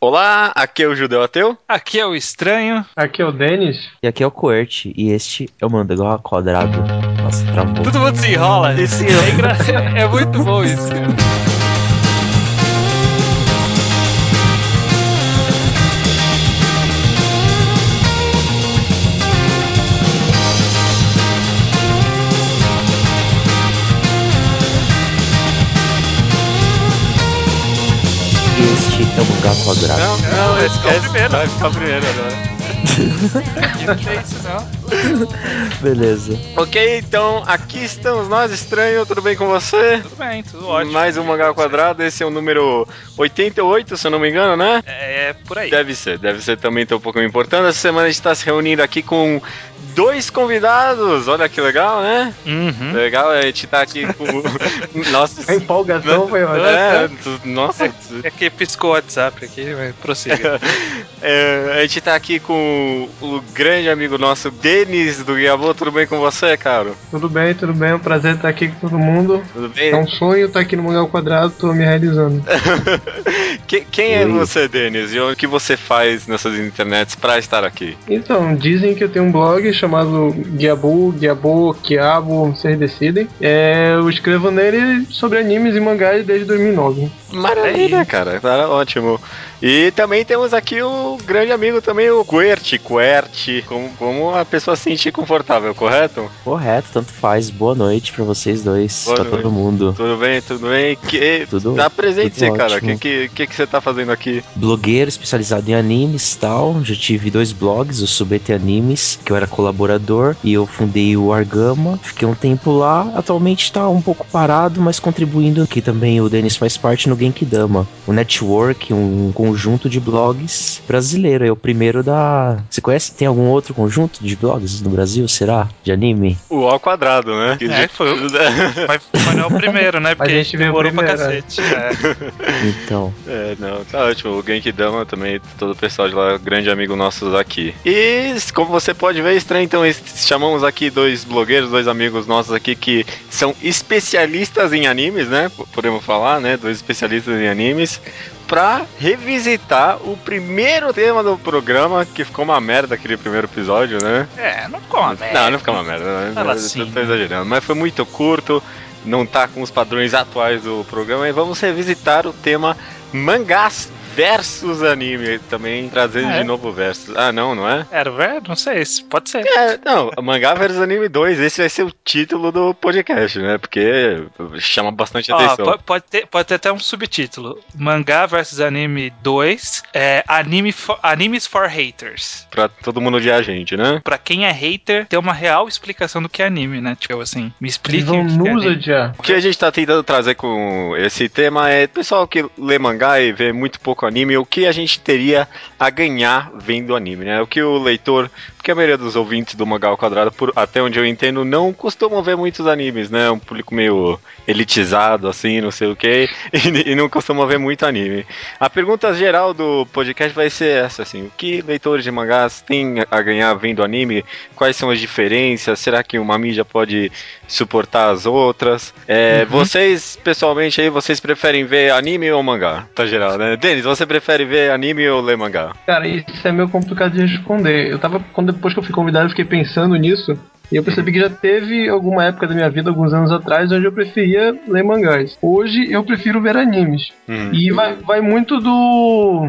Olá, aqui é o Judeu Ateu. Aqui é o Estranho. Aqui é o Denis. E aqui é o Coert. E este é o Mandagal Quadrado. Nossa, travou. Todo mundo se enrola. Esse é, engra... é muito bom isso, cara. Este é o Mangá Quadrado. Não, não, esse é o primeiro. Vai ficar o primeiro agora. não é isso, não. Beleza. Ok, então aqui estamos nós, estranho, tudo bem com você? Tudo bem, tudo ótimo. Mais um Mangá Quadrado, esse é o número 88, se eu não me engano, né? É, é por aí. Deve ser, deve ser também tão um pouco importante. Essa semana a gente está se reunindo aqui com dois convidados. Olha que legal, né? Uhum. Legal, a gente tá aqui com. Nossa. A empolgação foi. É, nossa. É, é que piscou o WhatsApp aqui, mas prossiga. É, a gente tá aqui com o grande amigo nosso, Denis do Guiabô. Tudo bem com você, cara? Tudo bem, tudo bem. É um prazer estar aqui com todo mundo. Tudo bem? É um sonho estar aqui no Mungal Quadrado, tô me realizando. Que- quem é você, Denis? E o que você faz nessas internets pra estar aqui? Então, dizem que eu tenho um blog chamado Guiabu, Guiabo, Quiabo, vocês decidem. É, eu escrevo nele sobre animes e mangás desde 2009. Maravilha, cara. Tá ótimo. E também temos aqui o grande amigo também, o Quert, Quert, como, como a pessoa se sentir confortável, correto? Correto, tanto faz. Boa noite pra vocês dois, Boa pra noite. todo mundo. Tudo bem, tudo bem? Que, Tudo, tá presente, tudo cara. O que, que, que, que você tá fazendo aqui? Blogueiro especializado em animes e tal. Já tive dois blogs, o Subete Animes, que eu era colaborador, e eu fundei o Argama. Fiquei um tempo lá. Atualmente tá um pouco parado, mas contribuindo que também o Denis faz parte no Genkidama. O network, um conjunto de blogs brasileiro. É o primeiro da. Você conhece? Tem algum outro conjunto de blogs no Brasil? Será? De anime? O ao quadrado, né? Que É, foi o- mas, mas não é o primeiro, né? Porque a gente demorou pra primeiro, cacete. É. Então. É, não, tá ótimo. O Genkidama também, todo o pessoal de lá, grande amigo nosso daqui. E como você pode ver, estranho, então chamamos aqui dois blogueiros, dois amigos nossos aqui que são especialistas em animes, né? Podemos falar, né? Dois especialistas em animes. Pra revisitar o primeiro tema do programa, que ficou uma merda aquele primeiro episódio, né? É, não come. Não, não ficou uma merda, né? Fala assim. tô exagerando. Mas foi muito curto, não tá com os padrões atuais do programa. E vamos revisitar o tema mangás versus anime. Também trazendo é? de novo versus. Ah, não, não é? Era, velho? Não sei, se- pode ser. É, não, mangá versus anime 2, esse vai ser o título do podcast, né? Porque chama bastante Ó, atenção. po- pode, ter, pode ter até um subtítulo: Mangá vs Anime 2, é, anime for- Animes for Haters. Pra todo mundo odiar a gente, né? Pra quem é hater, ter uma real explicação do que é anime, né? Tipo assim, me Eles expliquem vão o que, que é nos odiar. O que a gente tá tentando trazer com esse tema é pessoal que lê mangá e vê muito pouco anime, o que a gente teria a ganhar vendo anime, né? O que o leitor, porque a maioria dos ouvintes do Mangá ao Quadrado, por, até onde eu entendo, não costumam ver muitos animes, né? Um público meio elitizado, assim, não sei o que, e, e não costumam ver muito anime. A pergunta geral do podcast vai ser essa, assim, o que leitores de mangás têm a ganhar vendo anime? Quais são as diferenças? Será que uma mídia pode suportar as outras? É, Vocês, pessoalmente, aí, vocês preferem ver anime ou mangá? Tá geral, né? Denis, você prefere ver anime ou ler mangá? Cara, isso é meio complicado de responder. Eu tava, quando depois que eu fui convidado, eu fiquei pensando nisso. E eu percebi que já teve alguma época da minha vida, alguns anos atrás, onde eu preferia ler mangás. Hoje eu prefiro ver animes. Hum. E vai, vai muito do,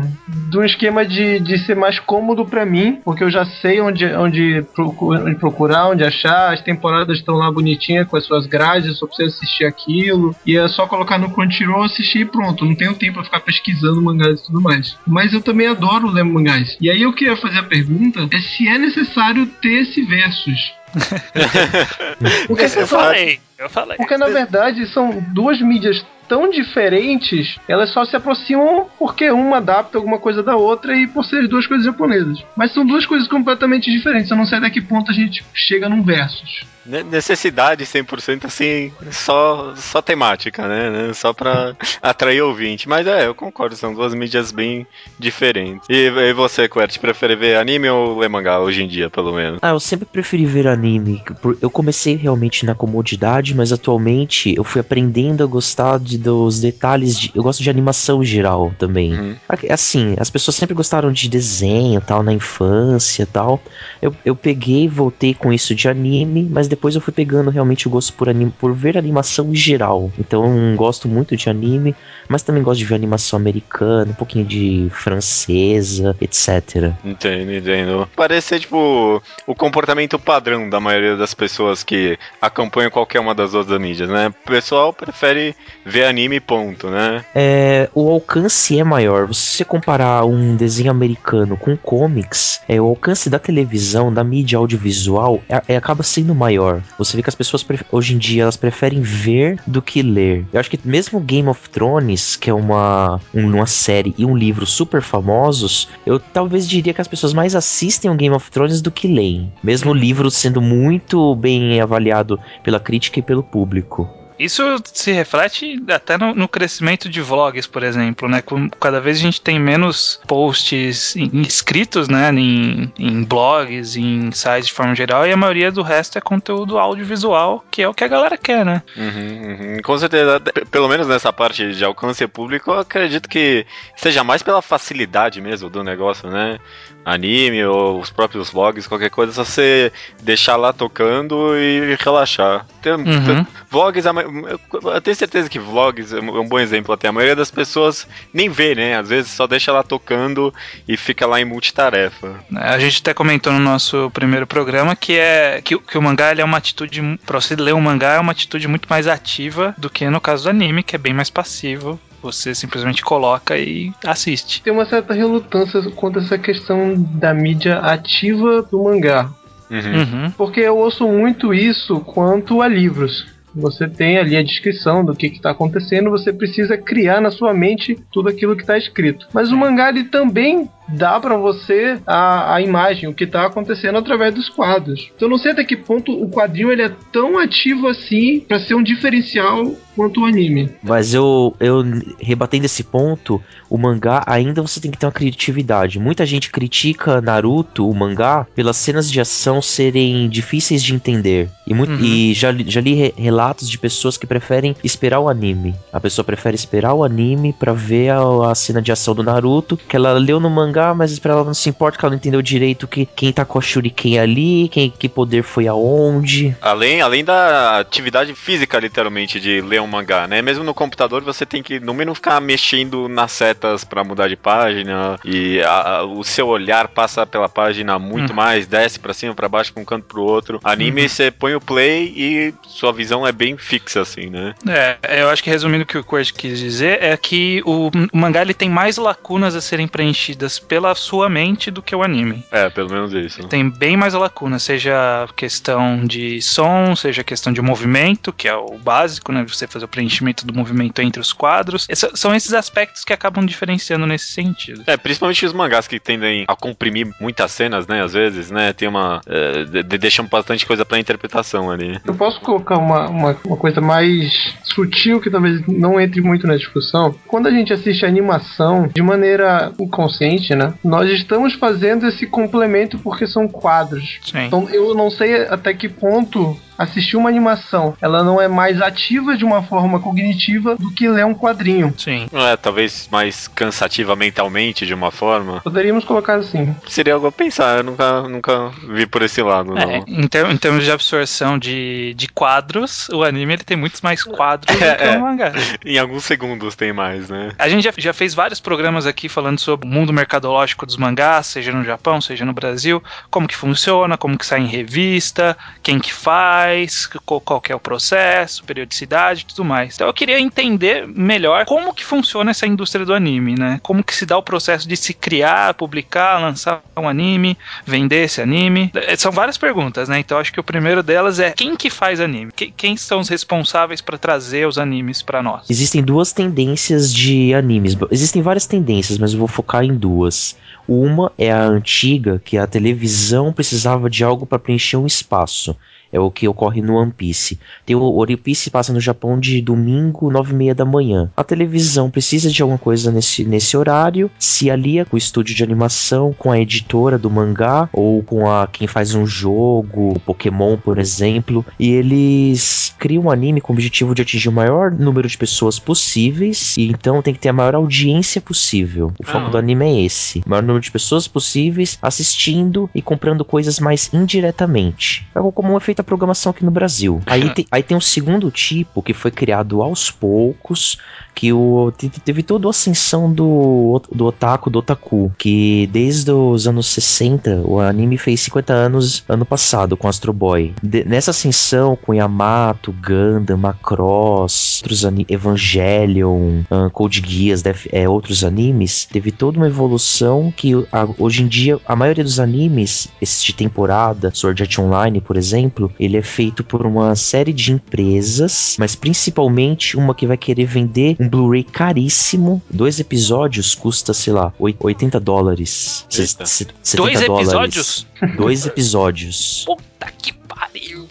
do esquema de, de ser mais cômodo pra mim, porque eu já sei onde, onde, procu- onde procurar, onde achar, as temporadas estão lá bonitinhas com as suas grades, eu só preciso assistir aquilo, e é só colocar no Crunchyroll, assistir e pronto, não tenho tempo pra ficar pesquisando mangás e tudo mais. Mas eu também adoro ler mangás. E aí eu queria fazer a pergunta, é se é necessário ter esse versus. Porque Eu falei, eu falei. porque na verdade são duas mídias tão diferentes, elas só se aproximam porque uma adapta alguma coisa da outra e por ser duas coisas japonesas. Mas são duas coisas completamente diferentes. Eu não sei até que ponto a gente chega num versus. Ne- Necessidade 100% assim, só, só temática, né? né? Só pra atrair ouvinte. Mas é, eu concordo, são duas mídias bem diferentes. E, e você, Quert, prefere ver anime ou ler mangá hoje em dia, pelo menos? Ah, eu sempre preferi ver anime. Eu comecei realmente na comodidade, mas atualmente eu fui aprendendo a gostar de dos detalhes. De, eu gosto de animação geral também. Uhum. Assim, as pessoas sempre gostaram de desenho tal, na infância tal. Eu, eu peguei voltei com isso de anime, mas depois eu fui pegando realmente o gosto por, anime, por ver animação em geral. Então gosto muito de anime, mas também gosto de ver animação americana, um pouquinho de francesa, etc. Entendo, entendo. Parece ser, tipo, o comportamento padrão da maioria das pessoas que acompanham qualquer uma das outras mídias, né? O pessoal prefere ver anime ponto, né? É, o alcance é maior. Se você comparar um desenho americano com comics, é, o alcance da televisão, da mídia audiovisual, é, é acaba sendo maior. Você vê que as pessoas hoje em dia elas preferem ver do que ler. Eu acho que mesmo Game of Thrones, que é uma, uma série e um livro super famosos, eu talvez diria que as pessoas mais assistem o Game of Thrones do que leem. Mesmo o livro sendo muito bem avaliado pela crítica e pelo público. Isso se reflete até no, no, crescimento de vlogs, por exemplo, né? Cada vez a gente tem menos posts inscritos, né? Em, em blogs, em sites de forma geral, e a maioria do resto é conteúdo audiovisual, que é o que a galera quer, né? Uhum, uhum. Com certeza, pelo menos nessa parte de alcance público, eu acredito que seja mais pela facilidade mesmo do negócio, né? Anime ou os próprios vlogs, qualquer coisa, só você deixar lá tocando e relaxar. Tem, uhum. vlogs, eu tenho certeza que vlogs é um bom exemplo até. A maioria das pessoas nem vê, né? Às vezes só deixa lá tocando e fica lá em multitarefa. A gente até comentou no nosso primeiro programa que é que, que o mangá é uma atitude. Pra você ler um mangá é uma atitude muito mais ativa do que no caso do anime, que é bem mais passivo você simplesmente coloca e assiste. Tem uma certa relutância quanto a essa questão da mídia ativa do mangá. Uhum. Uhum. Porque eu ouço muito isso quanto a livros. Você tem ali a descrição do que está acontecendo, você precisa criar na sua mente tudo aquilo que está escrito. Mas o mangá ele também dá para você a, a imagem, o que tá acontecendo através dos quadros. Então eu não sei até que ponto o quadrinho ele é tão ativo assim para ser um diferencial quanto o anime. Mas eu, eu rebatendo esse ponto, o mangá ainda você tem que ter uma criatividade. Muita gente critica Naruto, o mangá, pelas cenas de ação serem difíceis de entender. E, muito, uhum. e já, já li re relatos de pessoas que preferem esperar o anime. A pessoa prefere esperar o anime para ver a, a cena de ação do Naruto, que ela leu no mangá mas pra ela não se importa que ela não entendeu direito que, quem tá com a Shuriken ali, quem, que poder foi aonde. Além, além da atividade física, literalmente, de ler um mangá, né? Mesmo no computador você tem que, no mínimo, ficar mexendo nas setas para mudar de página e a, a, o seu olhar passa pela página muito uhum. mais, desce para cima, para baixo, pra um canto pro outro. Anime, uhum. você põe o play e sua visão é bem fixa, assim, né? É, eu acho que resumindo o que o Kurt quis dizer é que o, o mangá ele tem mais lacunas a serem preenchidas pela sua mente do que o anime. É, pelo menos isso. Tem bem mais lacuna, seja questão de som, seja questão de movimento, que é o básico, né? Você fazer o preenchimento do movimento entre os quadros. Esse, são esses aspectos que acabam diferenciando nesse sentido. É, principalmente os mangás que tendem a comprimir muitas cenas, né? Às vezes, né? Tem uma. É, de, deixam bastante coisa pra interpretação ali. Eu posso colocar uma, uma, uma coisa mais sutil que talvez não entre muito na discussão. Quando a gente assiste animação de maneira inconsciente, né? Nós estamos fazendo esse complemento porque são quadros. Sim. Então eu não sei até que ponto assistir uma animação, ela não é mais ativa de uma forma cognitiva do que ler um quadrinho. Sim. Não é talvez mais cansativa mentalmente de uma forma? Poderíamos colocar assim. Seria algo a pensar, eu nunca, nunca vi por esse lado. É, em, ter, em, termos de absorção de, de quadros, o anime ele tem muitos mais quadros é, do que o é. mangá. Em alguns segundos tem mais, né? A gente já, já fez vários programas aqui falando sobre o mundo mercadológico dos mangás, seja no Japão, seja no Brasil, como que funciona, como que sai em revista, quem que faz, faz, qual é o processo, periodicidade tudo mais. Então eu queria entender melhor como que funciona essa indústria do anime, né? Como que se dá o processo de se criar, publicar, lançar um anime, vender esse anime. É, são várias perguntas, né? Então acho que o primeiro delas é quem que faz anime? Quem são os responsáveis para trazer os animes para nós? Existem duas tendências de animes. Existem várias tendências, mas eu vou focar em duas. Uma é a antiga, que a televisão precisava de algo para preencher um espaço. É o que ocorre no One Piece. Tem o One Piece passa no Japão de domingo, nove e meia da manhã. A televisão precisa de alguma coisa nesse, nesse horário, se alia com o estúdio de animação, com a editora do mangá, ou com a quem faz um jogo, Pokémon, por exemplo, e eles criam um anime com o objetivo de atingir o maior número de pessoas possíveis, e então tem que ter a maior audiência possível. O foco Ah. do anime é esse: o maior número de pessoas possíveis assistindo e comprando coisas mais indiretamente. É como é feita a programação aqui no Brasil. Aí, te- aí tem um segundo tipo que foi criado aos poucos, que o, te- teve toda a ascensão do, do otaku, do otaku, que desde os anos 60, o anime fez 50 anos ano passado com Astro Boy. De- nessa ascensão com Yamato, Gundam, Macross, outros ani- Evangelion, ah, Code Geass, Def- é, outros animes, teve toda uma evolução que a- hoje em dia a maioria dos animes, esse de temporada, Sword Art Online, por exemplo, ele é feito por uma série de empresas, mas principalmente uma que vai querer vender um Blu-ray caríssimo. Dois episódios custa, sei lá, oi- 80 dólares. Eita. se- 70 Dois dólares. episódios? Dois episódios. Puta que pariu.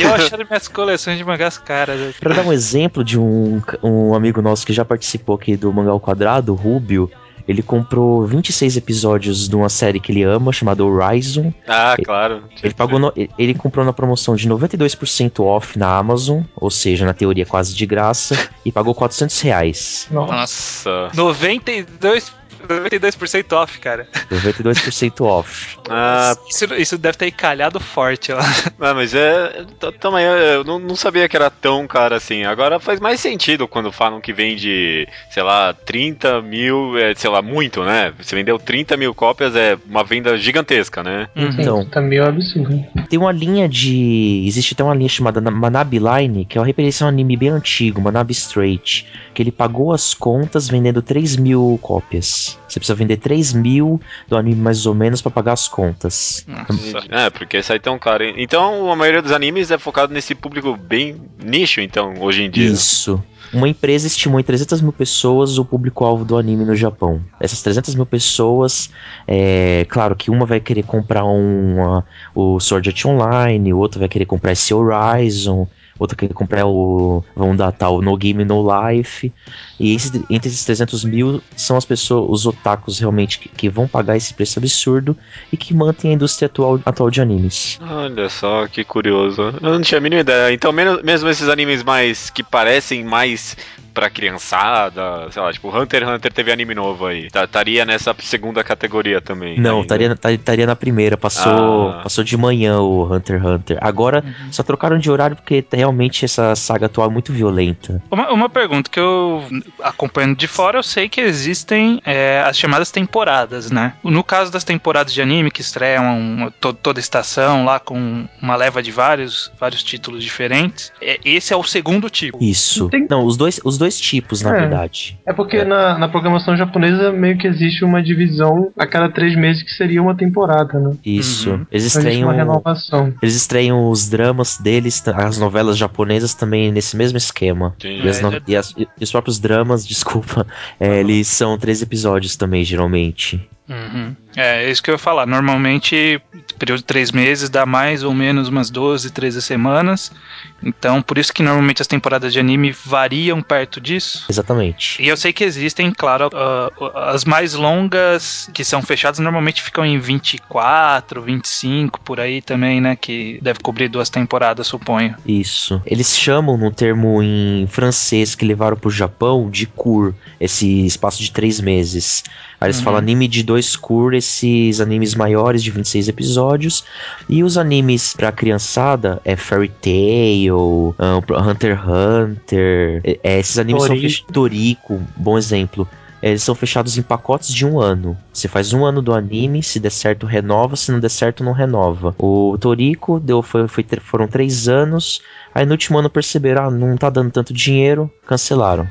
eu achando minhas coleções de mangás caras. Pra dar um exemplo de um, um amigo nosso que já participou aqui do Mangá ao Quadrado, o Rubio, ele comprou 26 episódios de uma série que ele ama, chamada Horizon. Ah, claro. Ele pagou no- ele- comprou na promoção de 92% off na Amazon, ou seja, na teoria quase de graça, e pagou 400 reais. Nossa. Nossa. 92, 92% off, cara. 92% off. Ah, Isso, isso deve ter encalhado forte lá. ah, mas é. Também eu não, não sabia que era tão caro assim. Agora faz mais sentido quando falam que vende, sei lá, 30 mil, é, sei lá, muito, né? Você vendeu 30 mil cópias, é uma venda gigantesca, né? Então, Tá meio absurdo. Tem uma linha de. Existe até uma linha chamada Na- Manabi Line, que é uma referência a um anime bem antigo, Manabi Straight. Que ele pagou as contas vendendo 3 mil cópias. Você precisa vender 3 mil do anime mais ou menos pra pagar as contas. Nossa. É, porque isso aí tão caro. hein? Então a maioria dos animes é focado nesse público bem nicho, então, hoje em dia. Isso. Uma empresa estimou em 300 mil pessoas o público-alvo do anime no Japão. Essas 300 mil pessoas, é claro que uma vai querer comprar um, uh, o Sword Art Online, o outro vai querer comprar esse Horizon, outro quer comprar o. Datar o No Game No Life. E esse- entre esses 300 mil são as pessoas, os otakus realmente que, que vão pagar esse preço absurdo e que mantêm a indústria atual, atual de animes. Olha só, que curioso. Eu não tinha a mínima ideia. Então, menos- mesmo esses animes mais que parecem mais pra criançada, sei lá, tipo, Hunter x Hunter teve anime novo aí. Tá- Estaria nessa segunda categoria também. Não, estaria tá- estaria na primeira. Passou, Ah. passou de manhã o Hunter x Hunter. Agora só trocaram de horário porque realmente essa saga atual é muito violenta. Uma, uma pergunta que eu acompanhando de fora, eu sei que existem é, as chamadas temporadas, né? No caso das temporadas de anime que estreiam to- toda estação lá com uma leva de vários, vários títulos diferentes, é, esse é o segundo tipo. Isso. Tem- Não, os dois, os dois tipos, na É. verdade. É porque É. Na, na programação japonesa meio que existe uma divisão a cada três meses que seria uma temporada, né? Isso. Uhum. Eles Existe estreiam. uma renovação. Eles estreiam os dramas deles, as novelas japonesas também nesse mesmo esquema. Entendi. E, as no- É, e as- e os próprios dramas, desculpa, é, eles são três episódios também, geralmente. Uhum. É, é isso que eu ia falar. Normalmente, período de três meses dá mais ou menos umas 12, 13 semanas. Então, por isso que normalmente as temporadas de anime variam perto disso. Exatamente. E eu sei que existem, claro, ah, as mais longas que são fechadas normalmente ficam em 24, 25 por aí também, né? Que deve cobrir duas temporadas, suponho. Isso. Eles chamam no termo em francês que levaram pro Japão de cour, esse espaço de três meses. Aí eles Uhum. falam anime de dois cour, esses animes maiores de 26 episódios. E os animes pra criançada é Fairy Tail, ah, Hunter x Hunter. é- é, esses animes são fechados. Toriko, bom exemplo. Eles são fechados em pacotes de um ano. Você faz um ano do anime, se der certo, renova, se não der certo, não renova. O Toriko deu, foi, foi foram três anos. Aí no último ano perceberam, ah, não tá dando tanto dinheiro, cancelaram.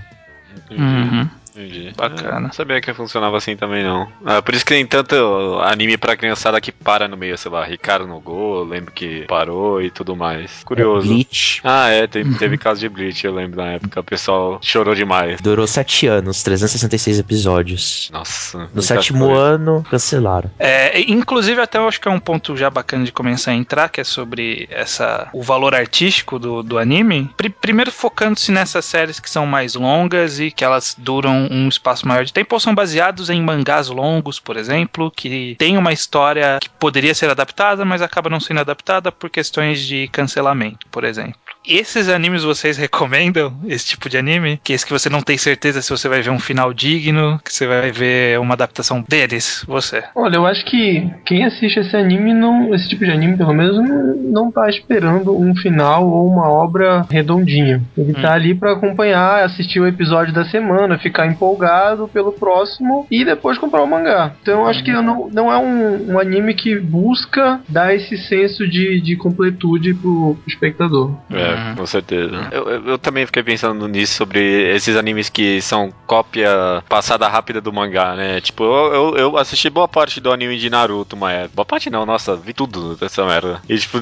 Uhum. Entendi. Bacana. Eu não sabia que funcionava assim também, não. Ah, por isso que tem tanto anime pra criançada que para no meio, sei lá, Ricardo no Gol, lembro que parou e tudo mais. Curioso. Bleach Ah, é, teve, teve caso de Bleach, eu lembro na época. O pessoal chorou demais. durou sete anos, 366 episódios. Nossa. No sétimo coisa. ano, cancelaram. É, inclusive, até eu acho que é um ponto já bacana de começar a entrar, que é sobre essa, o valor artístico do, do anime. Pri- primeiro focando-se nessas séries que são mais longas e que elas duram um espaço maior de tempo, ou são baseados em mangás longos, por exemplo, que tem uma história que poderia ser adaptada, mas acaba não sendo adaptada por questões de cancelamento, por exemplo. Esses animes vocês recomendam? Esse tipo de anime? Que esse que você não tem certeza se você vai ver um final digno, que você vai ver uma adaptação deles, você. Olha, eu acho que quem assiste esse anime, não, esse tipo de anime pelo menos, não, não tá esperando um final ou uma obra redondinha. Ele tá ali pra acompanhar, assistir o episódio da semana, ficar empolgado pelo próximo e depois comprar o mangá. Então eu acho que não, não é um, um anime que busca dar esse senso de, de completude pro espectador. É, Uhum. com certeza. Eu, eu, eu também fiquei pensando nisso, sobre esses animes que são cópia passada rápida do mangá, né? Tipo, eu, eu, assisti boa parte do anime de Naruto, época. Boa parte não, nossa, vi tudo dessa merda. E, tipo,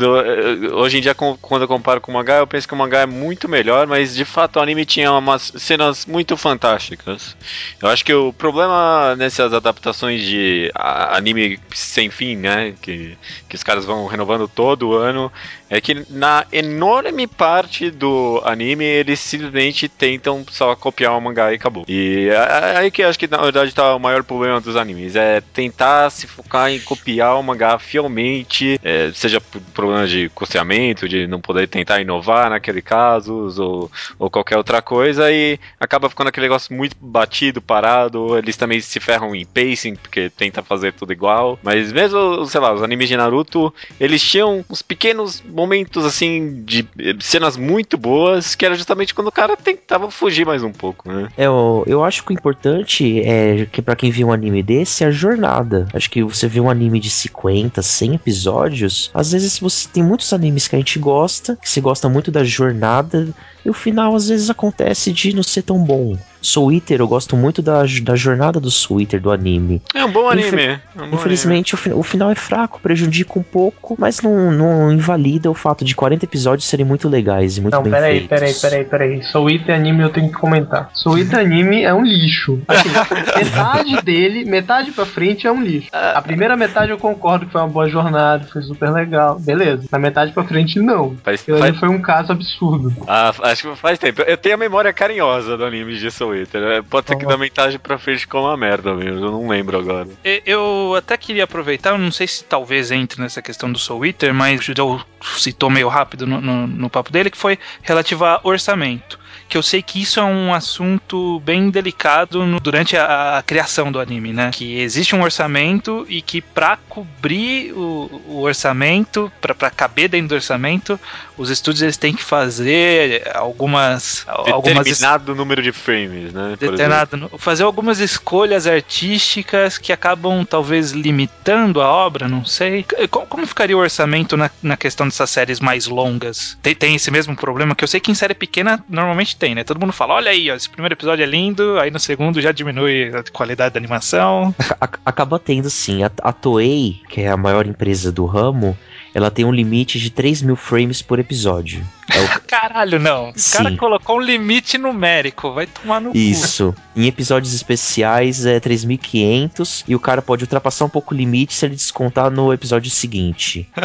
hoje em dia, quando eu comparo com o mangá, eu penso que o mangá é muito melhor, mas de fato o anime tinha umas cenas muito fantásticas. Eu acho que o problema nessas adaptações de anime sem fim, né? Que, que os caras vão renovando todo ano, é que na enorme parte do anime eles simplesmente tentam só copiar o mangá e acabou. E é aí que acho que na verdade tá o maior problema dos animes. É tentar se focar em copiar o mangá fielmente, é, seja por problemas de custeamento, de não poder tentar inovar naquele caso, ou, ou qualquer outra coisa, e acaba ficando aquele negócio muito batido, parado. Eles também se ferram em pacing, porque tenta fazer tudo igual. Mas mesmo, sei lá, os animes de Naruto, eles tinham uns pequenos momentos assim de cenas muito boas, que era justamente quando o cara tentava fugir mais um pouco, né? É, eu, eu acho que o importante é que pra quem viu um anime desse é a jornada. Acho que você vê um anime de 50, 100 episódios, às vezes você tem muitos animes que a gente gosta, que se gosta muito da jornada, e o final às vezes acontece de não ser tão bom. Soul Eater, eu gosto muito da, da jornada do Soul Eater do anime. É um bom Infe- anime. é um bom Infelizmente, o, fi- o final é fraco, prejudica um pouco, mas não, não invalida o fato de 40 episódios serem muito legais e muito Não, bem peraí, feitos. peraí, peraí, peraí. Soul Eater anime eu tenho que comentar. Soul Eater anime é um lixo. Assim, metade dele, metade pra frente é um lixo. A primeira metade eu concordo que foi uma boa jornada, foi super legal. Beleza. Na metade pra frente, não. Faz, faz, foi um caso absurdo. ah, acho que faz tempo. Eu tenho a memória carinhosa do anime de Soul É, Pode ser que da metade pra frente ficou uma merda mesmo. Eu não lembro agora. E- Eu até queria aproveitar, eu não sei se talvez entre nessa questão do Soul Eater, mas o Judeu citou meio rápido no, no- no papo dele, que foi relativo a orçamento. Que eu sei que isso é um assunto bem delicado no- durante a, a criação do anime, né? Que existe um orçamento e que pra cobrir o, o orçamento, pra pra caber dentro do orçamento, os estúdios eles têm que fazer algumas. algumas Determinado número de frames, né? determinado, fazer algumas escolhas artísticas que acabam talvez limitando a obra, não sei. C- Como, como ficaria o orçamento na, na questão dessas séries mais longas? Tem, tem esse mesmo problema que eu sei que em série pequena normalmente tem, né? Todo mundo fala, olha aí, ó, esse primeiro episódio é lindo, aí no segundo já diminui a qualidade da animação. Ac- acaba tendo sim. A, a Toei, que é a maior empresa do ramo, ela tem um limite de 3 mil frames por episódio. É o- Caralho, não. O cara colocou um limite numérico, vai tomar no cu. isso. Em episódios especiais é 3.500 e o cara pode ultrapassar um pouco o limite se ele descontar no episódio seguinte.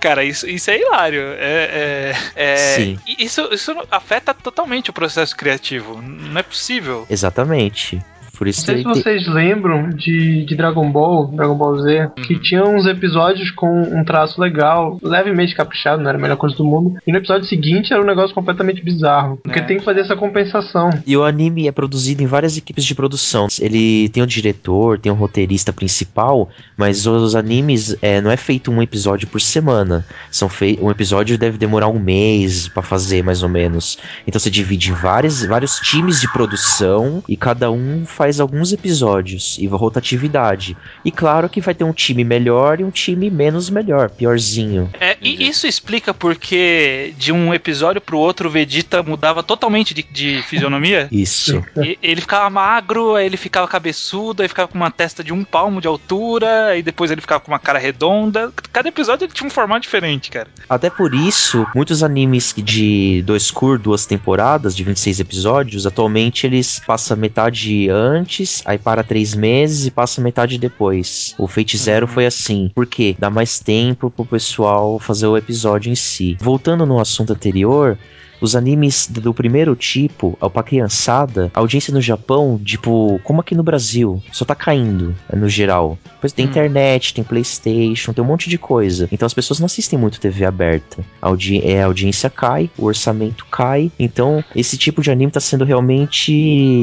Cara, isso, isso é hilário. É, é- é- Sim. Isso, isso afeta totalmente o processo criativo. Não é possível. Exatamente. Por isso Não sei se ele tem- vocês lembram de, de Dragon Ball, Dragon Ball Z, que tinha uns episódios com um traço legal, levemente caprichado, não era a melhor coisa do mundo. E no episódio seguinte era um negócio completamente bizarro. Porque É. tem que fazer essa compensação. E o anime é produzido em várias equipes de produção. Ele tem o diretor, tem o roteirista principal, mas os animes é, não é feito um episódio por semana. São fei um episódio deve demorar um mês pra fazer, mais ou menos. Então você divide em vários, vários times de produção e cada um faz faz alguns episódios e rotatividade. E claro que vai ter um time melhor e um time menos melhor, piorzinho. É, e isso explica porque de um episódio pro outro o Vegeta mudava totalmente de, de fisionomia? Isso. E- ele ficava magro, aí ele ficava cabeçudo, aí ficava com uma testa de um palmo de altura, aí depois ele ficava com uma cara redonda. Cada episódio ele tinha um formato diferente, cara. Até por isso, muitos animes de dois cur, duas temporadas, de 26 episódios, atualmente eles passam metade antes, aí para três meses e passa metade depois. O Fate Zero foi assim. Por quê? Dá mais tempo pro pessoal fazer o episódio em si. Voltando no assunto anterior. Os animes do primeiro tipo, ao pra criançada, a audiência no Japão, tipo, como aqui no Brasil, só tá caindo, no geral. Pois tem Hum. internet, tem Playstation, tem um monte de coisa. Então as pessoas não assistem muito TV aberta. A, audi é, a audiência cai, o orçamento cai. Então esse tipo de anime tá sendo realmente.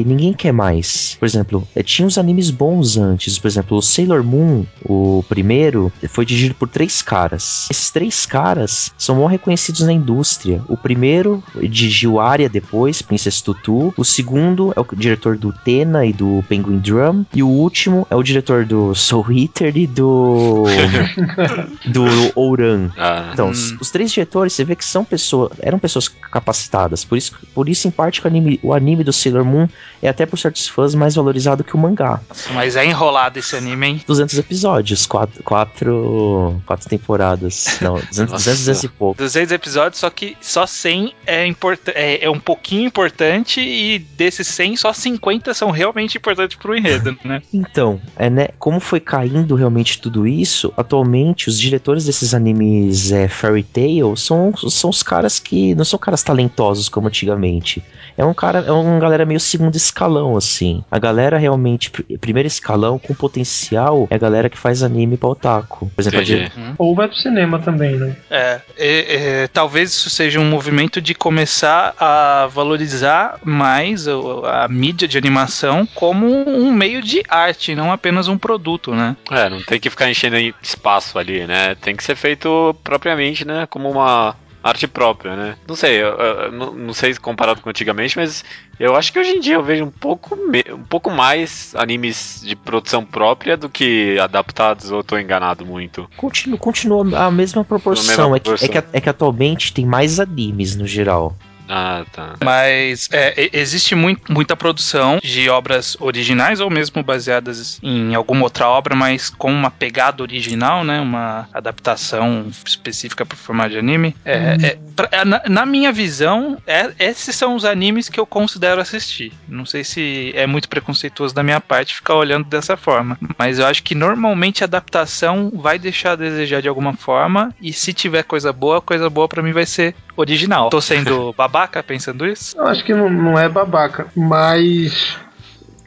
ninguém quer mais. Por exemplo, eh, tinha uns animes bons antes. Por exemplo, o Sailor Moon, o primeiro, foi dirigido por três caras. Esses três caras são mal reconhecidos na indústria. O primeiro dirigiu Arya depois, Princess Tutu. O segundo é o diretor do Tena e do Penguin Drum. E o último é o diretor do Soul Eater e do. do Ouran. Ah, Então, Hum. os, três diretores, você vê que são pessoas, eram pessoas capacitadas. Por isso, por isso em parte, que o anime, o anime do Sailor Moon é até por certos fãs mais valorizado que o mangá. Nossa, mas é enrolado esse anime, hein? 200 episódios, quatro, quatro, quatro temporadas. Não, 200, Nossa. 200, 200 e pouco. 200 episódios, só que só 100 é, importa é, é um pouquinho importante e desses 100, só 50 são realmente importantes pro enredo, né? Então, é, né, como foi caindo realmente tudo isso, atualmente os diretores desses animes é, Fairy Tail são, são os caras que não são caras talentosos como antigamente. É um cara, é uma galera meio segundo escalão, assim. A galera realmente, pr- primeiro escalão com potencial é a galera que faz anime pra otaku. Por exemplo, a di- Ou vai pro cinema também, né? É, é, é, talvez isso seja um movimento de começar a valorizar mais o- a, mídia de animação como um meio de arte, não apenas um produto, né? É, não tem que ficar enchendo espaço ali, né? Tem que ser feito propriamente, né? Como uma arte própria, né? Não sei, eu, eu não, não sei se comparado com antigamente, mas eu acho que hoje em dia eu vejo um pouco, me- um pouco mais animes de produção própria do que adaptados, ou eu tô enganado muito. continua, continua a mesma proporção. mesma é, que, é, proporção. que, é que atualmente tem mais animes no geral. Ah, tá. Mas é, existe muito, muita produção de obras originais ou mesmo baseadas em alguma outra obra, mas com uma pegada original, né? Uma adaptação específica para o formato de anime. É, é, pra- na, na minha visão, é- esses são os animes que eu considero assistir. Não sei se é muito preconceituoso da minha parte ficar olhando dessa forma, mas eu acho que normalmente a adaptação vai deixar a desejar de alguma forma e se tiver coisa boa, coisa boa para mim vai ser original. Tô sendo babaca pensando isso? Eu acho que não, não é babaca, mas.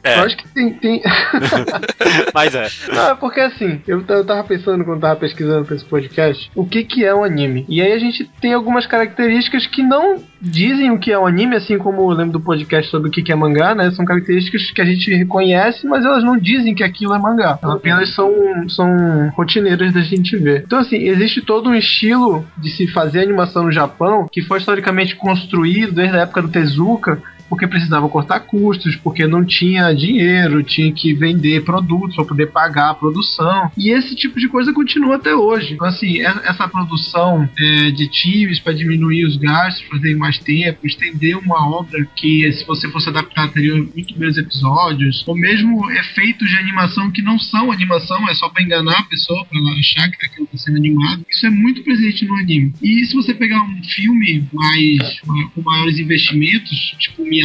É. Eu acho que tem. tem... Mas é. Não, é porque assim, eu, eu tava pensando quando tava pesquisando pra esse podcast, o que que é um anime? E aí a gente tem algumas características que não dizem o que é um anime, assim como eu lembro do podcast sobre o que que é mangá, né? São características que a gente reconhece, mas elas não dizem que aquilo é mangá. Elas apenas são, são rotineiras da gente ver. Então, assim, existe todo um estilo de se fazer animação no Japão que foi historicamente construído desde a época do Tezuka porque precisava cortar custos, porque não tinha dinheiro, tinha que vender produtos para poder pagar a produção. E esse tipo de coisa continua até hoje. Então, assim, e- essa produção é, de times para diminuir os gastos, fazer mais tempo, estender uma obra que, se você fosse adaptar, teria muito menos episódios, ou mesmo efeitos de animação que não são animação, é só para enganar a pessoa, para ela achar que aquilo está sendo animado. Isso é muito presente no anime. E se você pegar um filme mais com maiores investimentos, tipo Miyazaki,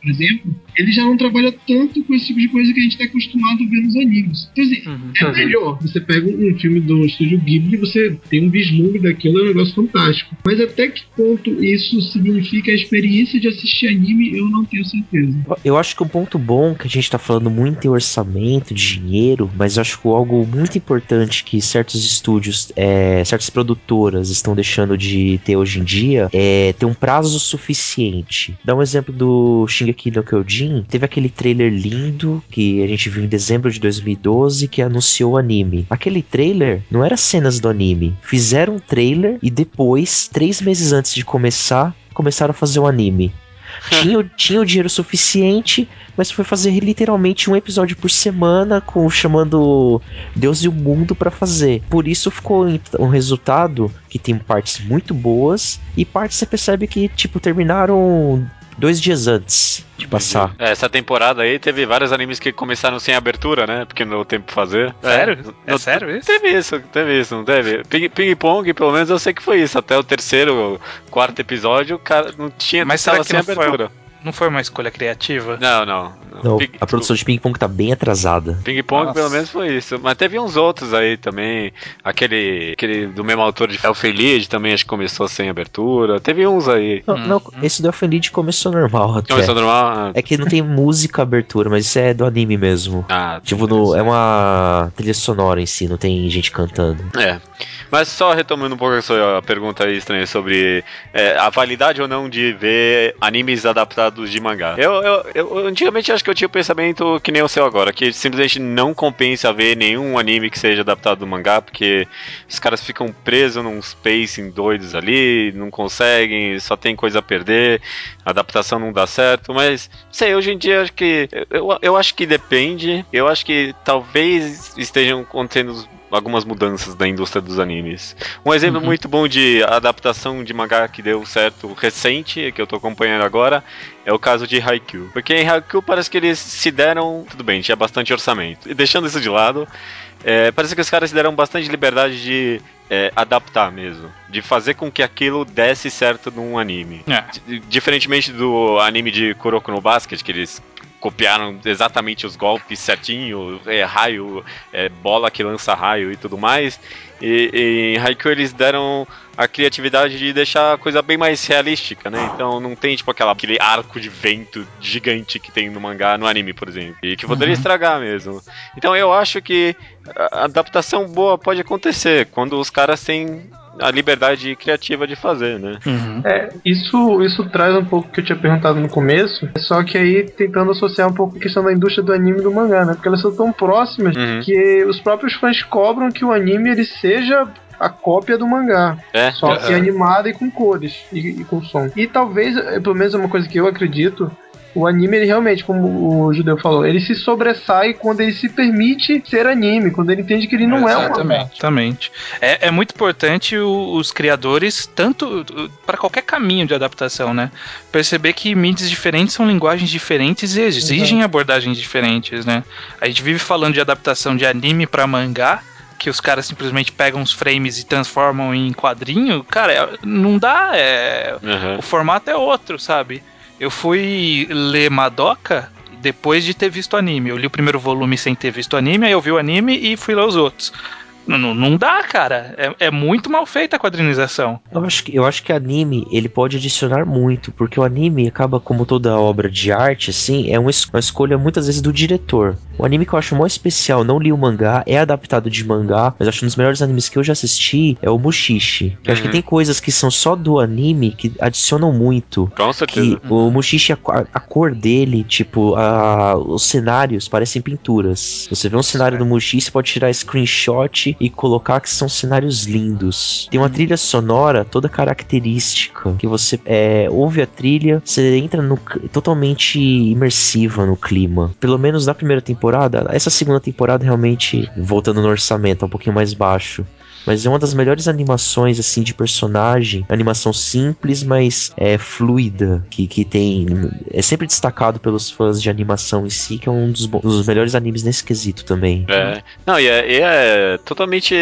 por exemplo, ele já não trabalha tanto com esse tipo de coisa que a gente está acostumado a ver nos animes. Então, assim, Uhum. é melhor. Você pega um filme do estúdio Ghibli e você tem um vislumbre daquilo, é um negócio fantástico. Mas até que ponto isso significa a experiência de assistir anime, eu não tenho certeza. Eu acho que um ponto bom que a gente tá falando muito em orçamento, dinheiro, mas eu acho que algo muito importante que certos estúdios, é, certas produtoras estão deixando de ter hoje em dia é ter um prazo suficiente. Dá um exemplo do Shingeki no Kyojin, teve aquele trailer lindo que a gente viu em dezembro de 2012 que anunciou o anime. Aquele trailer não era cenas do anime. Fizeram um trailer e depois, três meses antes de começar, começaram a fazer o anime. tinha, tinha o dinheiro suficiente, mas foi fazer literalmente um episódio por semana, com chamando Deus e o mundo para fazer. Por isso ficou um resultado que tem partes muito boas e partes você percebe que, tipo, terminaram dois dias antes de passar. É, essa temporada aí teve vários animes que começaram sem abertura, né? Porque não deu tempo fazer. Sério? É, é sério isso? Teve isso, teve isso, não teve? Ping, Ping Pong, pelo menos eu sei que foi isso. Até o terceiro, quarto episódio, o cara não tinha. Mas será que sem abertura. Foi não foi uma escolha criativa? Não, não. não. não a produção de Ping Pong tá bem atrasada. Ping Pong, pelo menos, foi isso. Mas teve uns outros aí também. Aquele, aquele do mesmo autor de Elfen também acho que começou sem abertura. Teve uns aí. Não, hum. não esse do Elfen começou normal até. Começou normal? Ah. É que não tem música abertura, mas isso é do anime mesmo. Ah, tipo, no, é uma trilha sonora em si, não tem gente cantando. É. Mas só retomando um pouco a sua pergunta aí, estranha, sobre é, a validade ou não de ver animes adaptados de mangá. Eu, eu, eu, antigamente acho que eu tinha o um pensamento que nem o seu agora, que simplesmente não compensa ver nenhum anime que seja adaptado do mangá, porque os caras ficam presos num spacing doidos ali, não conseguem, só tem coisa a perder, a adaptação não dá certo, mas sei, hoje em dia acho que eu, eu acho que depende, eu acho que talvez estejam contendo algumas mudanças da indústria dos animes. Um exemplo uhum. muito bom de adaptação de mangá que deu certo recente, que eu tô acompanhando agora, é o caso de Haikyuu. Porque em Haikyuu parece que eles se deram, tudo bem, tinha bastante orçamento. E deixando isso de lado, é, parece que os caras se deram bastante liberdade de é, adaptar mesmo. De fazer com que aquilo desse certo num anime. É. Diferentemente do anime de Kuroko no Basket, que eles copiaram exatamente os golpes certinho, é, raio, é, bola que lança raio e tudo mais. E, e em Haikyuu eles deram a criatividade de deixar a coisa bem mais realística, né? Então não tem tipo aquela, aquele arco de vento gigante que tem no mangá, no anime, por exemplo, e que poderia uhum. estragar mesmo. Então eu acho que a adaptação boa pode acontecer quando os caras têm a liberdade criativa de fazer, né? Uhum. É, isso, isso traz um pouco que eu tinha perguntado no começo, só que aí tentando associar um pouco a questão da indústria do anime e do mangá, né? Porque elas são tão próximas uhum. que os próprios fãs cobram que o anime ele seja a cópia do mangá. É? Só que animada e com cores e, e, com som. E talvez, pelo menos é uma coisa que eu acredito, o anime, ele realmente, como o Judeu falou, ele se sobressai quando ele se permite ser anime, quando ele entende que ele não Exatamente. é um Exatamente. É, é muito importante o, os criadores, tanto para qualquer caminho de adaptação, né? Perceber que mídias diferentes são linguagens diferentes e exigem abordagens diferentes, né? A gente vive falando de adaptação de anime para mangá, que os caras simplesmente pegam os frames e transformam em quadrinho, cara, é, não dá. É, uhum. O formato é outro, sabe? Eu fui ler Madoka depois de ter visto anime. Eu li o primeiro volume sem ter visto anime, aí eu vi o anime e fui ler os outros. Não, não dá, cara. É, é, muito mal feita a quadrinização. Eu acho, que, eu acho que anime ele pode adicionar muito, porque o anime acaba, como toda obra de arte, assim, é uma, uma escolha muitas vezes do diretor. O anime que eu acho mais especial, não li o mangá, é adaptado de mangá, mas acho um dos melhores animes que eu já assisti é o Mushishi. Que uhum. acho que uhum. tem coisas que são só do anime que adicionam muito. Com certeza. Que o Mushishi, a, a cor dele, tipo, a, os cenários parecem pinturas. Você vê um cenário do Mushishi, você pode tirar screenshot e colocar que são cenários lindos. Tem uma trilha sonora toda característica, que você é, ouve a trilha, você entra no, totalmente imersiva no clima. Pelo menos na primeira temporada, essa segunda temporada realmente, voltando no orçamento, é um pouquinho mais baixo mas é uma das melhores animações assim de personagem, animação simples, mas é fluida, que, que tem é sempre destacado pelos fãs de animação em si, que é um dos, dos melhores animes nesse quesito também. É. Não, e é, e é totalmente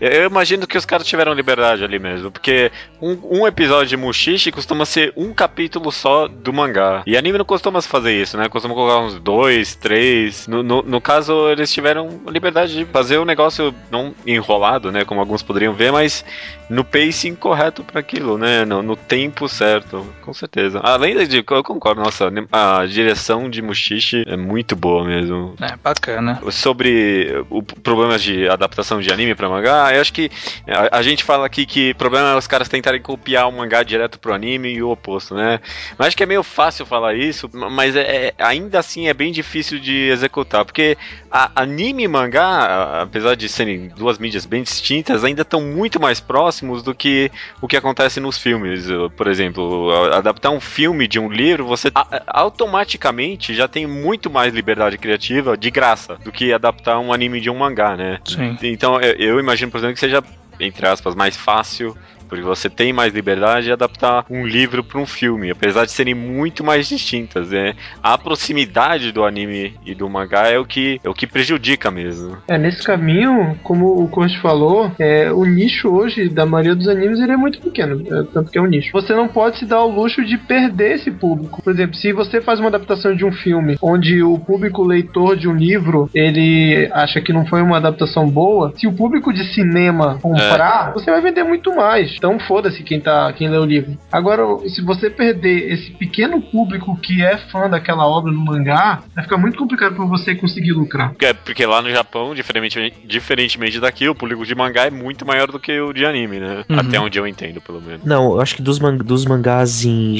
eu imagino que os caras tiveram liberdade ali mesmo, porque um, um episódio de Mushishi costuma ser um capítulo só do mangá. E anime não costuma fazer isso, né? Costuma colocar uns dois, três. No, no, no caso, eles tiveram liberdade de fazer o negócio não enrolado, né? Como alguns poderiam ver, mas no pacing correto para aquilo, né? No, no, tempo certo, com certeza. Além de, eu concordo, nossa, a direção de Mushishi é muito boa mesmo. É, bacana. Sobre o problemas de adaptação de anime pra mangá, eu acho que a, a, gente fala aqui que o problema é os caras tentarem copiar o mangá direto pro anime e o oposto, né? Mas acho que é meio fácil falar isso, mas é, é ainda assim é bem difícil de executar, porque a, anime e mangá, apesar de serem duas mídias bem distintas, ainda estão muito mais próximos do que o que acontece nos filmes. Por exemplo, adaptar um filme de um livro, você automaticamente já tem muito mais liberdade criativa de graça do que adaptar um anime de um mangá, né? Sim. Então eu imagino, por exemplo, que seja entre aspas, mais fácil porque você tem mais liberdade de adaptar um livro para um filme, apesar de serem muito mais distintas. Né? A proximidade do anime e do mangá é o que, é o que prejudica mesmo. É, nesse caminho, como o Coach falou, é, o nicho hoje da maioria dos animes ele é muito pequeno, é, tanto que é um nicho. Você não pode se dar o luxo de perder esse público. Por exemplo, se você faz uma adaptação de um filme onde o público leitor de um livro ele acha que não foi uma adaptação boa, se o público de cinema comprar, é. você vai vender muito mais. Então foda-se quem tá, quem lê o livro. Agora, se você perder esse pequeno público que é fã daquela obra no mangá, vai ficar muito complicado para você conseguir lucrar. É, porque lá no Japão, diferentemente, diferentemente daqui, o público de mangá é muito maior do que o de anime, né? Uhum. Até onde eu entendo, pelo menos. Não, eu acho que dos, man dos mangás em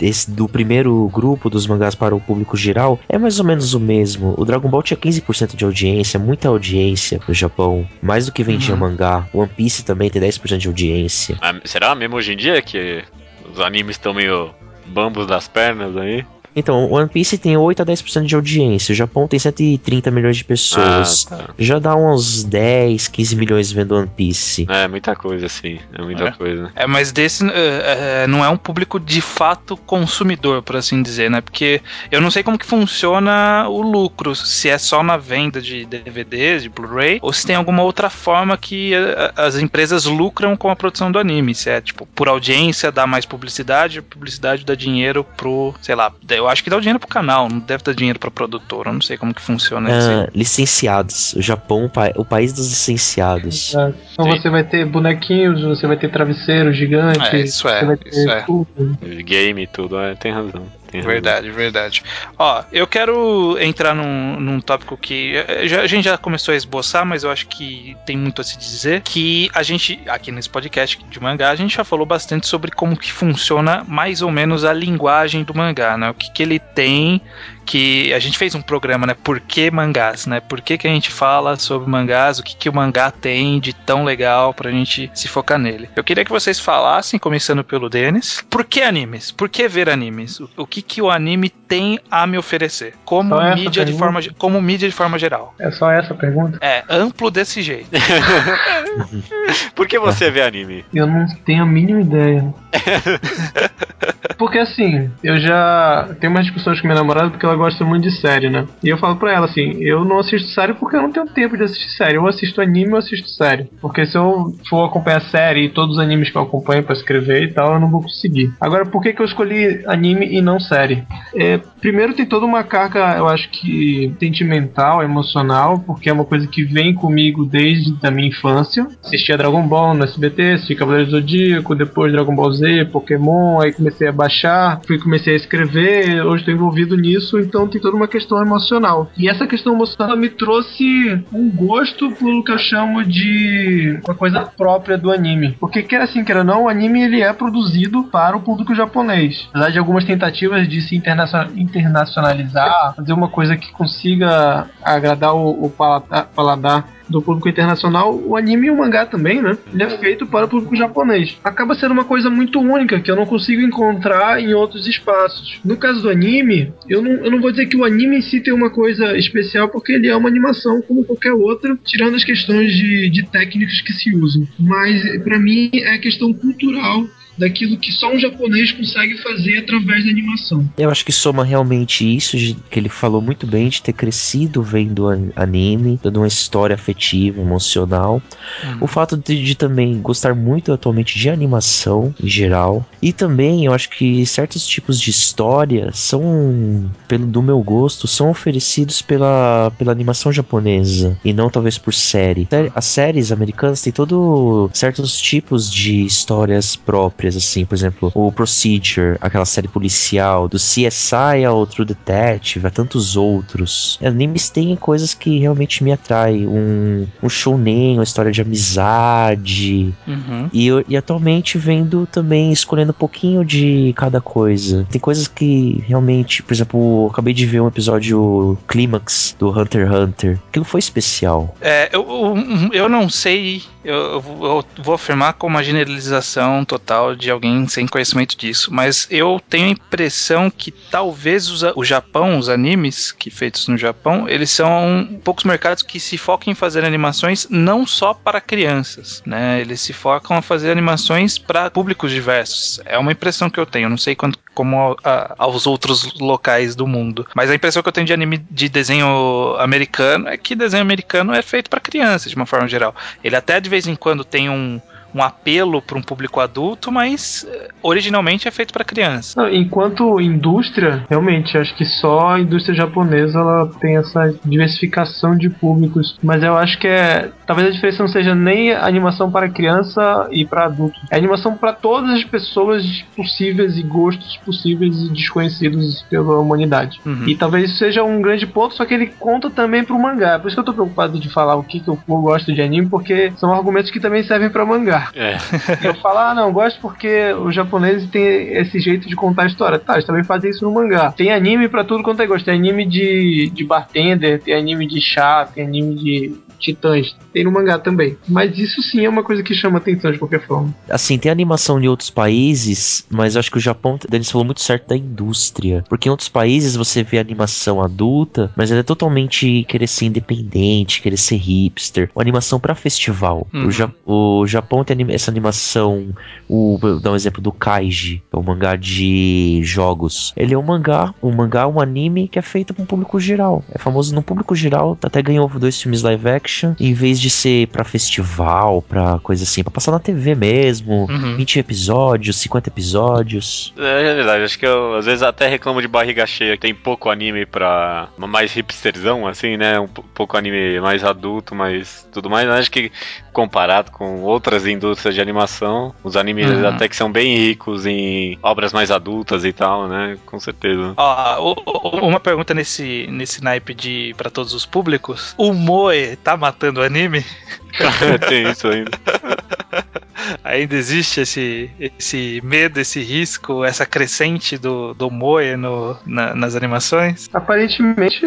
esse, do primeiro grupo dos mangás para o público geral, é mais ou menos o mesmo. O Dragon Ball tinha 15% de audiência, muita audiência pro Japão, mais do que vendia uhum. mangá. One Piece também tem 10% de audiência. Ah, será mesmo hoje em dia que os animes estão meio bambos das pernas aí? Então, One Piece tem 8 a 10% de audiência. O Japão tem 130 milhões de pessoas. Ah, tá. Já dá uns 10, 15 milhões vendo One Piece. É, muita coisa, sim. É muita é. coisa. É, mas desse uh, não é um público de fato consumidor, por assim dizer, né? Porque eu não sei como que funciona o lucro. Se é só na venda de DVDs, de Blu-ray, ou se tem alguma outra forma que uh, as empresas lucram com a produção do anime. Se é, tipo, por audiência, dá mais publicidade, publicidade dá dinheiro pro, sei lá, eu acho que dá o dinheiro pro canal, não deve dar dinheiro pra produtora, eu não sei como que funciona isso. Ah, licenciados. O Japão, o país dos licenciados. É. Então Sim. você vai ter bonequinhos, você vai ter travesseiro gigante. É, isso é. Isso é. Tudo. Game e tudo, é, tem razão. Verdade, verdade. Ó, eu quero entrar num, num tópico que já, a gente já começou a esboçar, mas eu acho que tem muito a se dizer, que a gente, aqui nesse podcast de mangá, a gente já falou bastante sobre como que funciona mais ou menos a linguagem do mangá, né? O que, que ele tem que a gente fez um programa, né? Por que mangás, né? Por que, que a gente fala sobre mangás? O que, que o mangá tem de tão legal pra gente se focar nele? Eu queria que vocês falassem, começando pelo Denis, por que animes? Por que ver animes? O, o que, que o anime tem a me oferecer? Como mídia, de forma, como mídia de forma geral? É só essa pergunta? É, amplo desse jeito. por que você vê anime? Eu não tenho a mínima ideia. Porque assim, eu já tenho umas discussões com minha namorada porque ela gosta muito de série, né? E eu falo pra ela assim: eu não assisto série porque eu não tenho tempo de assistir série. Eu assisto anime ou assisto série. Porque se eu for acompanhar série e todos os animes que eu acompanho pra escrever e tal, eu não vou conseguir. Agora, por que, que eu escolhi anime e não série? É, primeiro, tem toda uma carga, eu acho que sentimental, emocional, porque é uma coisa que vem comigo desde a minha infância. Assistia Dragon Ball no SBT, assisti Cavaleiro do Zodíaco, depois Dragon Ball Z, Pokémon, aí comecei a baixar, fui comecei a escrever, hoje estou envolvido nisso, então tem toda uma questão emocional. E essa questão emocional me trouxe um gosto pelo que eu chamo de uma coisa própria do anime. Porque quer assim, quer não, o anime ele é produzido para o público japonês. Apesar de algumas tentativas de se internacionalizar, fazer uma coisa que consiga agradar o, o paladar do público internacional, o anime e o mangá também, né? Ele é feito para o público japonês. Acaba sendo uma coisa muito única que eu não consigo encontrar em outros espaços. No caso do anime, eu não, eu não vou dizer que o anime em si tem uma coisa especial, porque ele é uma animação como qualquer outra, tirando as questões de, de técnicas que se usam. Mas para mim é questão cultural daquilo que só um japonês consegue fazer através da animação. Eu acho que soma realmente isso, que ele falou muito bem, de ter crescido vendo anime, dando uma história afetiva, emocional. Uhum. O fato de, de, também gostar muito atualmente de animação em geral. E também eu acho que certos tipos de história são, pelo do meu gosto, são oferecidos pela, pela animação japonesa e não talvez por série. As séries americanas têm todo certos tipos de histórias próprias assim, por exemplo, o Procedure, aquela série policial, do CSI ao True Detective, a tantos outros. Animes têm coisas que realmente me atraem. Um, um shounen, uma história de amizade. Uhum. E, e atualmente vendo também, escolhendo um pouquinho de cada coisa. Tem coisas que realmente, por exemplo, eu acabei de ver um episódio clímax do Hunter x Hunter. Aquilo foi especial. É, eu, eu, eu não sei, eu, eu vou- afirmar com uma generalização total de alguém sem conhecimento disso, mas eu tenho a impressão que talvez os, o Japão, os animes que feitos no Japão, eles são poucos mercados que se focam em fazer animações não só para crianças, né? Eles se focam a fazer animações para públicos diversos. É uma impressão que eu tenho, não sei quanto como a- a- aos outros locais do mundo. Mas a impressão que eu tenho de anime de desenho americano é que desenho americano é feito para crianças, de uma forma geral. Ele até de vez em quando tem um, um apelo para um público adulto, mas eh, originalmente é feito para criança. Não, enquanto indústria, realmente, acho que só a indústria japonesa ela tem essa diversificação de públicos. Mas eu acho que é. Talvez a diferença não seja nem animação para criança e para adulto. É animação para todas as pessoas possíveis e gostos possíveis e desconhecidos pela humanidade. Uhum. E talvez isso seja um grande ponto, só que ele conta também pro mangá. Por isso que eu tô preocupado de falar o que, que eu gosto de anime, porque são argumentos que também servem pra mangá. É. Eu falar, ah, não, gosto porque os japoneses têm esse jeito de contar a história. Tá, eles também fazem isso no mangá. Tem anime pra tudo quanto é gosto. Tem anime de, de bartender, tem anime de chá, tem anime de titãs. Tem no mangá também. Mas isso sim é uma coisa que chama atenção de qualquer forma. Assim, tem animação de outros países, mas eu acho que o Japão, Denis falou muito certo da indústria. Porque em outros países você vê animação adulta, mas ela é totalmente querer ser independente, querer ser hipster. Uma animação pra festival. Uhum. O, Ja- o Japão tem anima- essa animação, o, vou dar um exemplo do Kaiji, que é um mangá de jogos. Ele é um mangá, um mangá, um anime que é feito para um público geral. É famoso no público geral, até ganhou dois filmes live action, em vez de ser pra festival, pra coisa assim, pra passar na TV mesmo. Uhum. 20 episódios, 50 episódios. É verdade, acho que eu às vezes até reclamo de barriga cheia, que tem pouco anime pra mais hipsterzão, assim, né? Um pou- pouco anime mais adulto, mas tudo mais. Acho que comparado com outras indústrias de animação, os animes Uhum. até que são bem ricos em obras mais adultas e tal, né? Com certeza. Ó, uma pergunta nesse, nesse naipe de para todos os públicos. O Moe tá matando o anime? tem isso ainda. Ainda existe esse, esse medo, esse risco, essa crescente do, do Moe no, na- nas animações? Aparentemente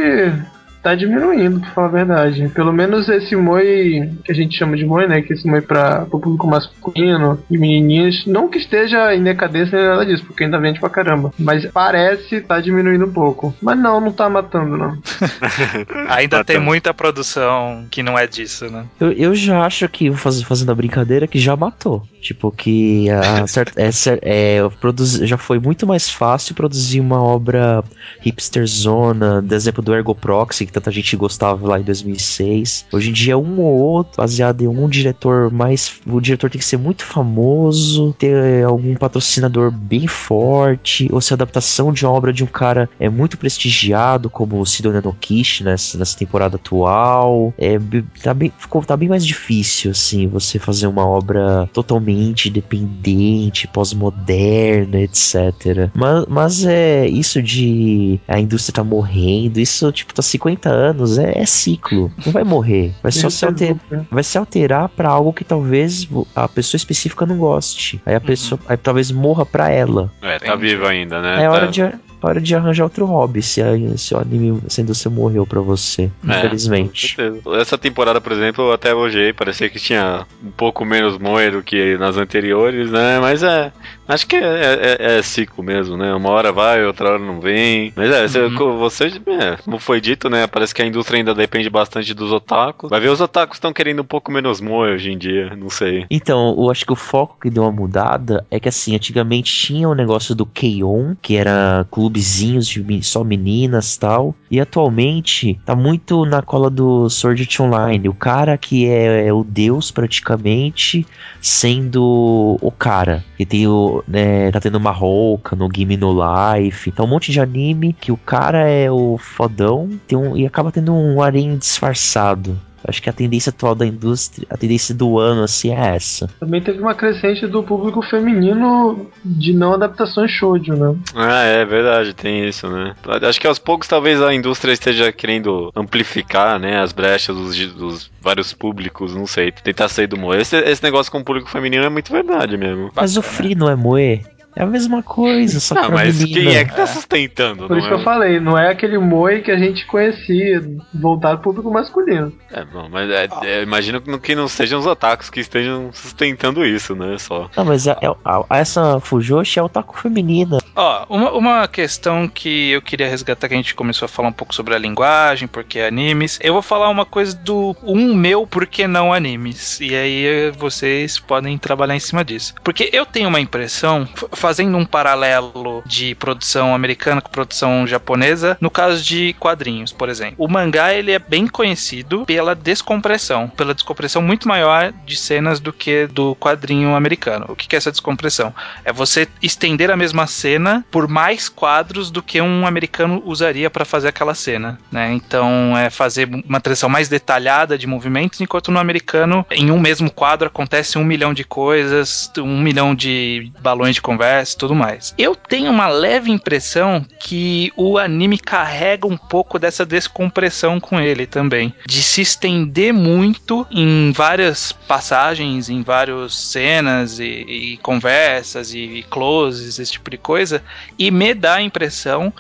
tá diminuindo, pra falar a verdade. Pelo menos esse Moi que a gente chama de Moi, né? Que esse Moi pra, pro público masculino e menininhas. Não que esteja em decadência nem nada disso, porque ainda vende pra caramba. Mas parece tá diminuindo um pouco. Mas não, não tá matando, não. Ainda tem muita produção que não é disso, né? Eu, eu já acho que, faz- fazendo a brincadeira, que já matou. Tipo, que a, é, é, produzi- já foi muito mais fácil produzir uma obra hipsterzona, do exemplo do Ergo Proxy, que tanta gente gostava lá em 2006. Hoje em dia, um ou outro, baseado em um diretor mais. O diretor tem que ser muito famoso, ter algum patrocinador bem forte, ou se a adaptação de uma obra de um cara é muito prestigiado, como o Sidonia Nokishi nessa, nessa temporada atual. É, tá bem, ficou, tá bem mais difícil, assim, você fazer uma obra totalmente independente, pós-moderna, etc. Mas, mas é isso de a indústria tá morrendo, isso, tipo, tá 50 anos, é, é ciclo. Não vai morrer. Vai só se alterar vai se alterar pra algo que talvez a pessoa específica não goste. Aí a pessoa, aí talvez morra pra ela. É, tá vivo ainda, né? É hora Tá- de, hora de arranjar outro hobby se, a, se o anime, se a indústria morreu pra você. É, infelizmente. Essa temporada, por exemplo, eu até elogiei, parecia que tinha um pouco menos moe do que nas anteriores, né? Mas é. Acho que é, é- é ciclo mesmo, né? Uma hora vai, outra hora não vem. Mas é, você- Uhum. você, é, como foi dito, né? Parece que a indústria ainda depende bastante dos otakus. Vai ver, os otakus estão querendo um pouco menos moe hoje em dia, não sei. Então, eu acho que o foco que deu uma mudada é que assim, antigamente tinha o negócio do K-On, que era clubezinhos de só meninas e tal, e atualmente tá muito na cola do Sword Art Online, o cara que é, é o deus praticamente, sendo o cara, que tem o, né, tá tendo uma rouca no Game No Life, então um monte de anime que o cara é o fodão um, e acaba tendo um harém disfarçado. Acho que a tendência atual da indústria, a tendência do ano, assim, é essa. Também teve uma crescente do público feminino de não adaptações shoujo, né? Ah, é verdade, tem isso, né? Acho que aos poucos talvez a indústria esteja querendo amplificar, né, as brechas dos, dos vários públicos, não sei, tentar sair do moe. Esse, esse negócio com o público feminino é muito verdade mesmo. Mas o Free não é moe? É a mesma coisa, só Não, que mas menina. quem é que tá sustentando? Por isso que é? eu falei, não é aquele moe que a gente conhecia, voltado ao público masculino. É, bom, mas é, é, imagino que não- que não sejam os otakus que estejam sustentando isso, né? Só. Não, mas a- a- a- essa Fujoshi é o taco feminina. Ó, uma, uma questão que eu queria resgatar, que a gente começou a falar um pouco sobre a linguagem, porque animes. Eu vou falar uma coisa do um meu, porque não animes. E aí eh, vocês podem trabalhar em cima disso. Porque eu tenho uma impressão, fazendo um paralelo de produção americana com produção japonesa, no caso de quadrinhos, por exemplo. O mangá, ele é bem conhecido pela descompressão, pela descompressão muito maior de cenas do que do quadrinho americano. O que é essa descompressão? É você estender a mesma cena por mais quadros do que um americano usaria para fazer aquela cena, né? Então é fazer uma transição mais detalhada de movimentos, enquanto no americano, em um mesmo quadro acontece um milhão de coisas, um milhão de balões de conversa e tudo mais. Eu tenho uma leve impressão que o anime carrega um pouco dessa descompressão com ele também, de se estender muito em várias passagens, em várias cenas e, e conversas e closes, esse tipo de coisa, e me dá a impressão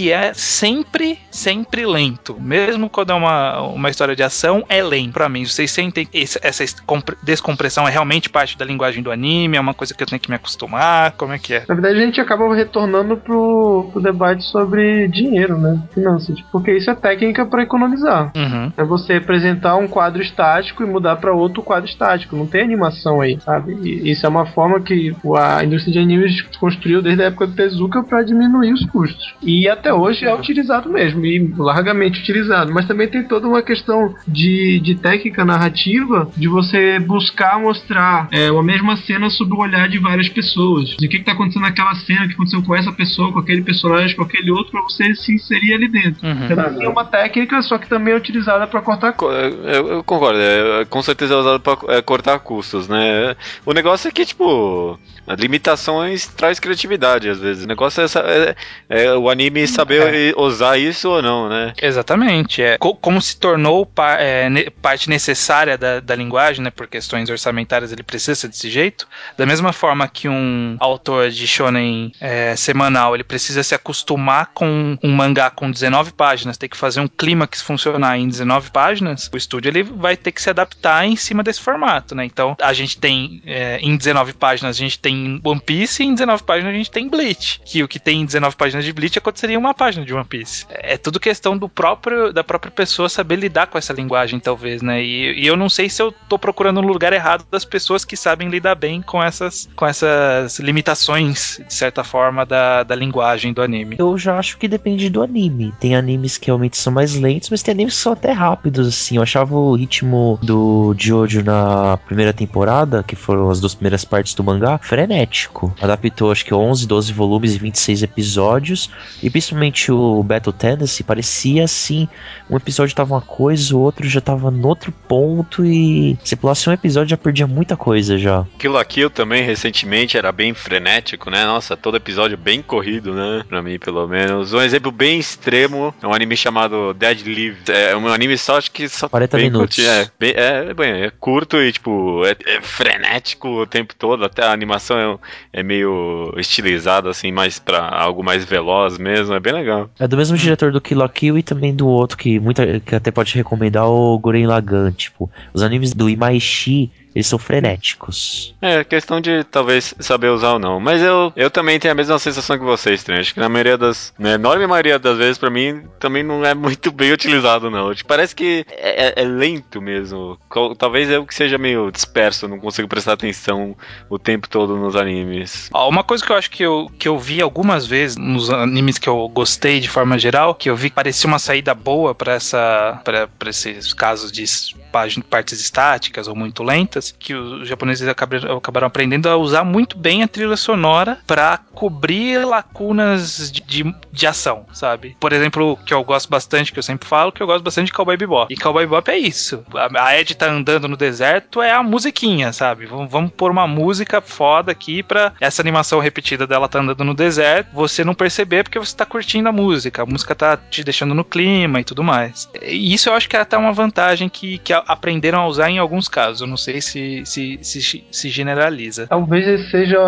que é sempre, sempre lento. Mesmo quando é uma, uma história de ação, é lento pra mim. Vocês sentem esse- essa escompre- descompressão é realmente parte da linguagem do anime? É uma coisa que eu tenho que me acostumar? Como é que é? Na verdade, a gente acaba retornando pro, pro debate sobre dinheiro, né? Finanças. Porque isso é técnica para economizar. Uhum. É você apresentar um quadro estático e mudar para outro quadro estático. Não tem animação aí, sabe? E isso é uma forma que a indústria de animes construiu desde a época do Tezuka para diminuir os custos. E até hoje é utilizado mesmo, e largamente utilizado. Mas também tem toda uma questão de, de técnica narrativa de você buscar mostrar é, a mesma cena sob o olhar de várias pessoas. De o que está acontecendo naquela cena, o que aconteceu com essa pessoa, com aquele personagem, com aquele outro, para você se inserir ali dentro. Uhum. Também é uma técnica, só que também é utilizada para cortar Co- Eu, eu concordo, é, com certeza é usado pra é, cortar custos, né? O negócio é que, tipo, as limitações traz criatividade às vezes. O negócio é, essa- é- é o anime saber usar isso ou não, né? Exatamente. É, co- como se tornou pa- é, ne- parte necessária da, da linguagem, né? Por questões orçamentárias, ele precisa ser desse jeito. Da mesma forma que um autor de shonen é, semanal, ele precisa se acostumar com um mangá com 19 páginas, tem que fazer um clímax funcionar em 19 páginas, o estúdio ele vai ter que se adaptar em cima desse formato, né? Então, a gente tem é, em 19 páginas, a gente tem One Piece e em 19 páginas a gente tem Bleach. Que o que tem em 19 páginas de Bleach aconteceria uma página de One Piece. É tudo questão do próprio da própria pessoa saber lidar com essa linguagem, talvez, né? E, e eu não sei se eu tô procurando no lugar errado das pessoas que sabem lidar bem com essas, com essas limitações, de certa forma, da, da linguagem do anime. Eu já acho que depende do anime. Tem animes que realmente são mais lentos, mas tem animes que são até rápidos, assim. Eu achava o ritmo do Jojo na primeira temporada, que foram as duas primeiras partes do mangá, frenético. Adaptou, acho que 11, 12 volumes e 26 episódios. E principalmente o Battle Tendency parecia assim: um episódio tava uma coisa, o outro já tava no outro ponto. E se pulasse um episódio já perdia muita coisa já. Kill la Kill também, recentemente, era bem frenético, né? Nossa, todo episódio bem corrido, né? Pra mim, pelo menos. Um exemplo bem extremo é um anime chamado Dead Live. É um anime só, acho que só 40 bem minutos. curtinho, É, bem, é, bem, é curto e, tipo, é, é frenético o tempo todo. Até a animação é, é meio estilizada, assim, mais pra algo mais veloz mesmo. É bem legal. É do mesmo diretor do Kill la Kill e também do outro que muita que até pode recomendar o Guren Lagann, tipo, os animes do Imaishi, eles são frenéticos. É, questão de talvez saber usar ou não. Mas eu, eu também tenho a mesma sensação que vocês, Trem. Acho que na maioria das. Na enorme maioria das vezes, pra mim, também não é muito bem utilizado, não. Tipo, parece que é, é- é lento mesmo. Talvez eu que seja meio disperso, não consigo prestar atenção o tempo todo nos animes. Uma coisa que eu acho que eu, que eu vi algumas vezes nos animes que eu gostei de forma geral, que eu vi que parecia uma saída boa pra essa para esses casos de págin- partes estáticas ou muito lentas, que os japoneses acabaram, acabaram aprendendo a usar muito bem a trilha sonora para cobrir lacunas de, de, de, ação, sabe? Por exemplo, que eu gosto bastante, que eu sempre falo, que eu gosto bastante de Cowboy Bebop. E Cowboy Bebop é isso. A, a Ed tá andando no deserto, é a musiquinha, sabe? Vamos, vamos pôr uma música foda aqui pra essa animação repetida dela tá andando no deserto, você não perceber porque você tá curtindo a música. A música tá te deixando no clima e tudo mais. E isso eu acho que é até uma vantagem que, que aprenderam a usar em alguns casos. Eu não sei se, se, se, se generaliza. Talvez esse seja.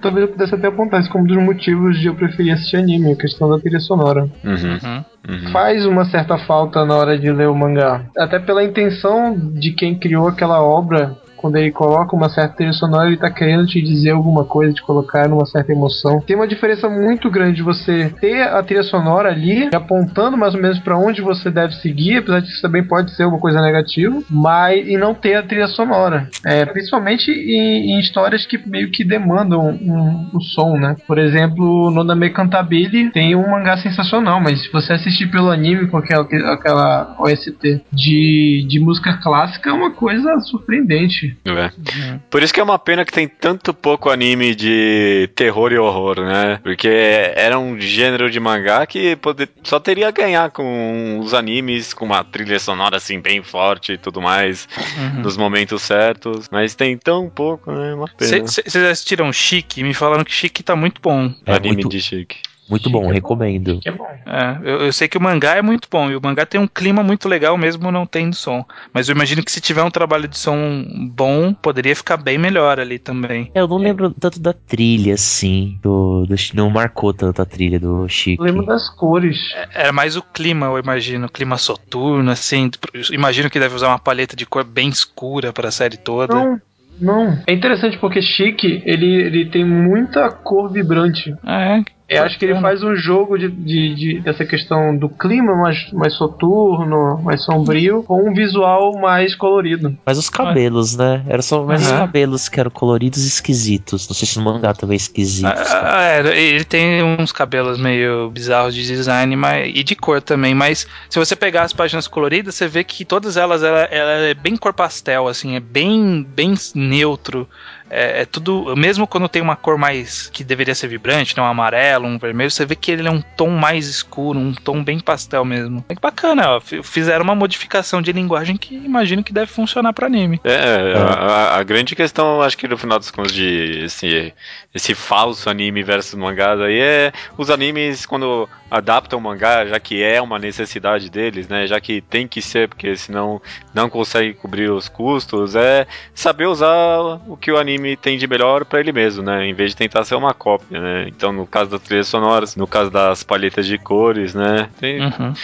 Talvez eu pudesse até apontar isso como um dos motivos de eu preferir assistir anime, a questão da trilha sonora. Uhum. Uhum. Uhum. Faz uma certa falta na hora de ler o mangá. Até pela intenção de quem criou aquela obra quando ele coloca uma certa trilha sonora, ele tá querendo te dizer alguma coisa, te colocar numa certa emoção. Tem uma diferença muito grande de você ter a trilha sonora ali, apontando mais ou menos para onde você deve seguir, apesar de isso também pode ser uma coisa negativa, mas e não ter a trilha sonora. É, principalmente em, em histórias que meio que demandam um, um, som, né? Por exemplo, no Name Cantabile tem um mangá sensacional, mas se você assistir pelo anime com aquela, aquela OST de, de música clássica, é uma coisa surpreendente. É. Uhum. Por isso que é uma pena que tem tanto pouco anime de terror e horror, né? Porque era um gênero de mangá que poder, só teria a ganhar com os animes, com uma trilha sonora assim bem forte e tudo mais, uhum. nos momentos certos. Mas tem tão pouco, né? É uma pena. Vocês assistiram Chique? Me falaram que Chique tá muito bom. É anime muito... de Chique. Muito bom, é recomendo. É bom. É, eu, eu, sei que o mangá é muito bom, e o mangá tem um clima muito legal mesmo não tendo som. Mas eu imagino que se tiver um trabalho de som bom, poderia ficar bem melhor ali também. É, eu não lembro tanto da trilha, assim. Do, do, não marcou tanto a trilha do Chico. lembro das cores. É, era mais o clima, eu imagino. Clima soturno, assim. Imagino que deve usar uma paleta de cor bem escura para a série toda. Não, não. É interessante porque Chique, ele, ele tem muita cor vibrante. Ah, é? Eu acho que ele faz um jogo de, de, de, dessa questão do clima mais, mais soturno, mais sombrio, com um visual mais colorido. Mas os cabelos, né? Era só mais uhum. os cabelos que eram coloridos e esquisitos. Não sei se no mangá também é esquisito. Ah, é, ele tem uns cabelos meio bizarros de design mas, e de cor também, mas se você pegar as páginas coloridas, você vê que todas elas ela, ela é bem cor pastel, assim, é bem, bem neutro. É, é, tudo. Mesmo quando tem uma cor mais. que deveria ser vibrante, né? Um amarelo, um vermelho, você vê que ele é um tom mais escuro, um tom bem pastel mesmo. É bacana, ó. Fizeram uma modificação de linguagem que imagino que deve funcionar para anime. É, é. A, a, grande questão, acho que no final dos contos, de esse, esse falso anime versus mangás aí é os animes quando adaptam o mangá, já que é uma necessidade deles, né? Já que tem que ser, porque senão não consegue cobrir os custos, é saber usar o que o anime tem de melhor para ele mesmo, né? Em vez de tentar ser uma cópia, né? Então, no caso das trilhas sonoras, no caso das palhetas de cores, né? Tem uhum.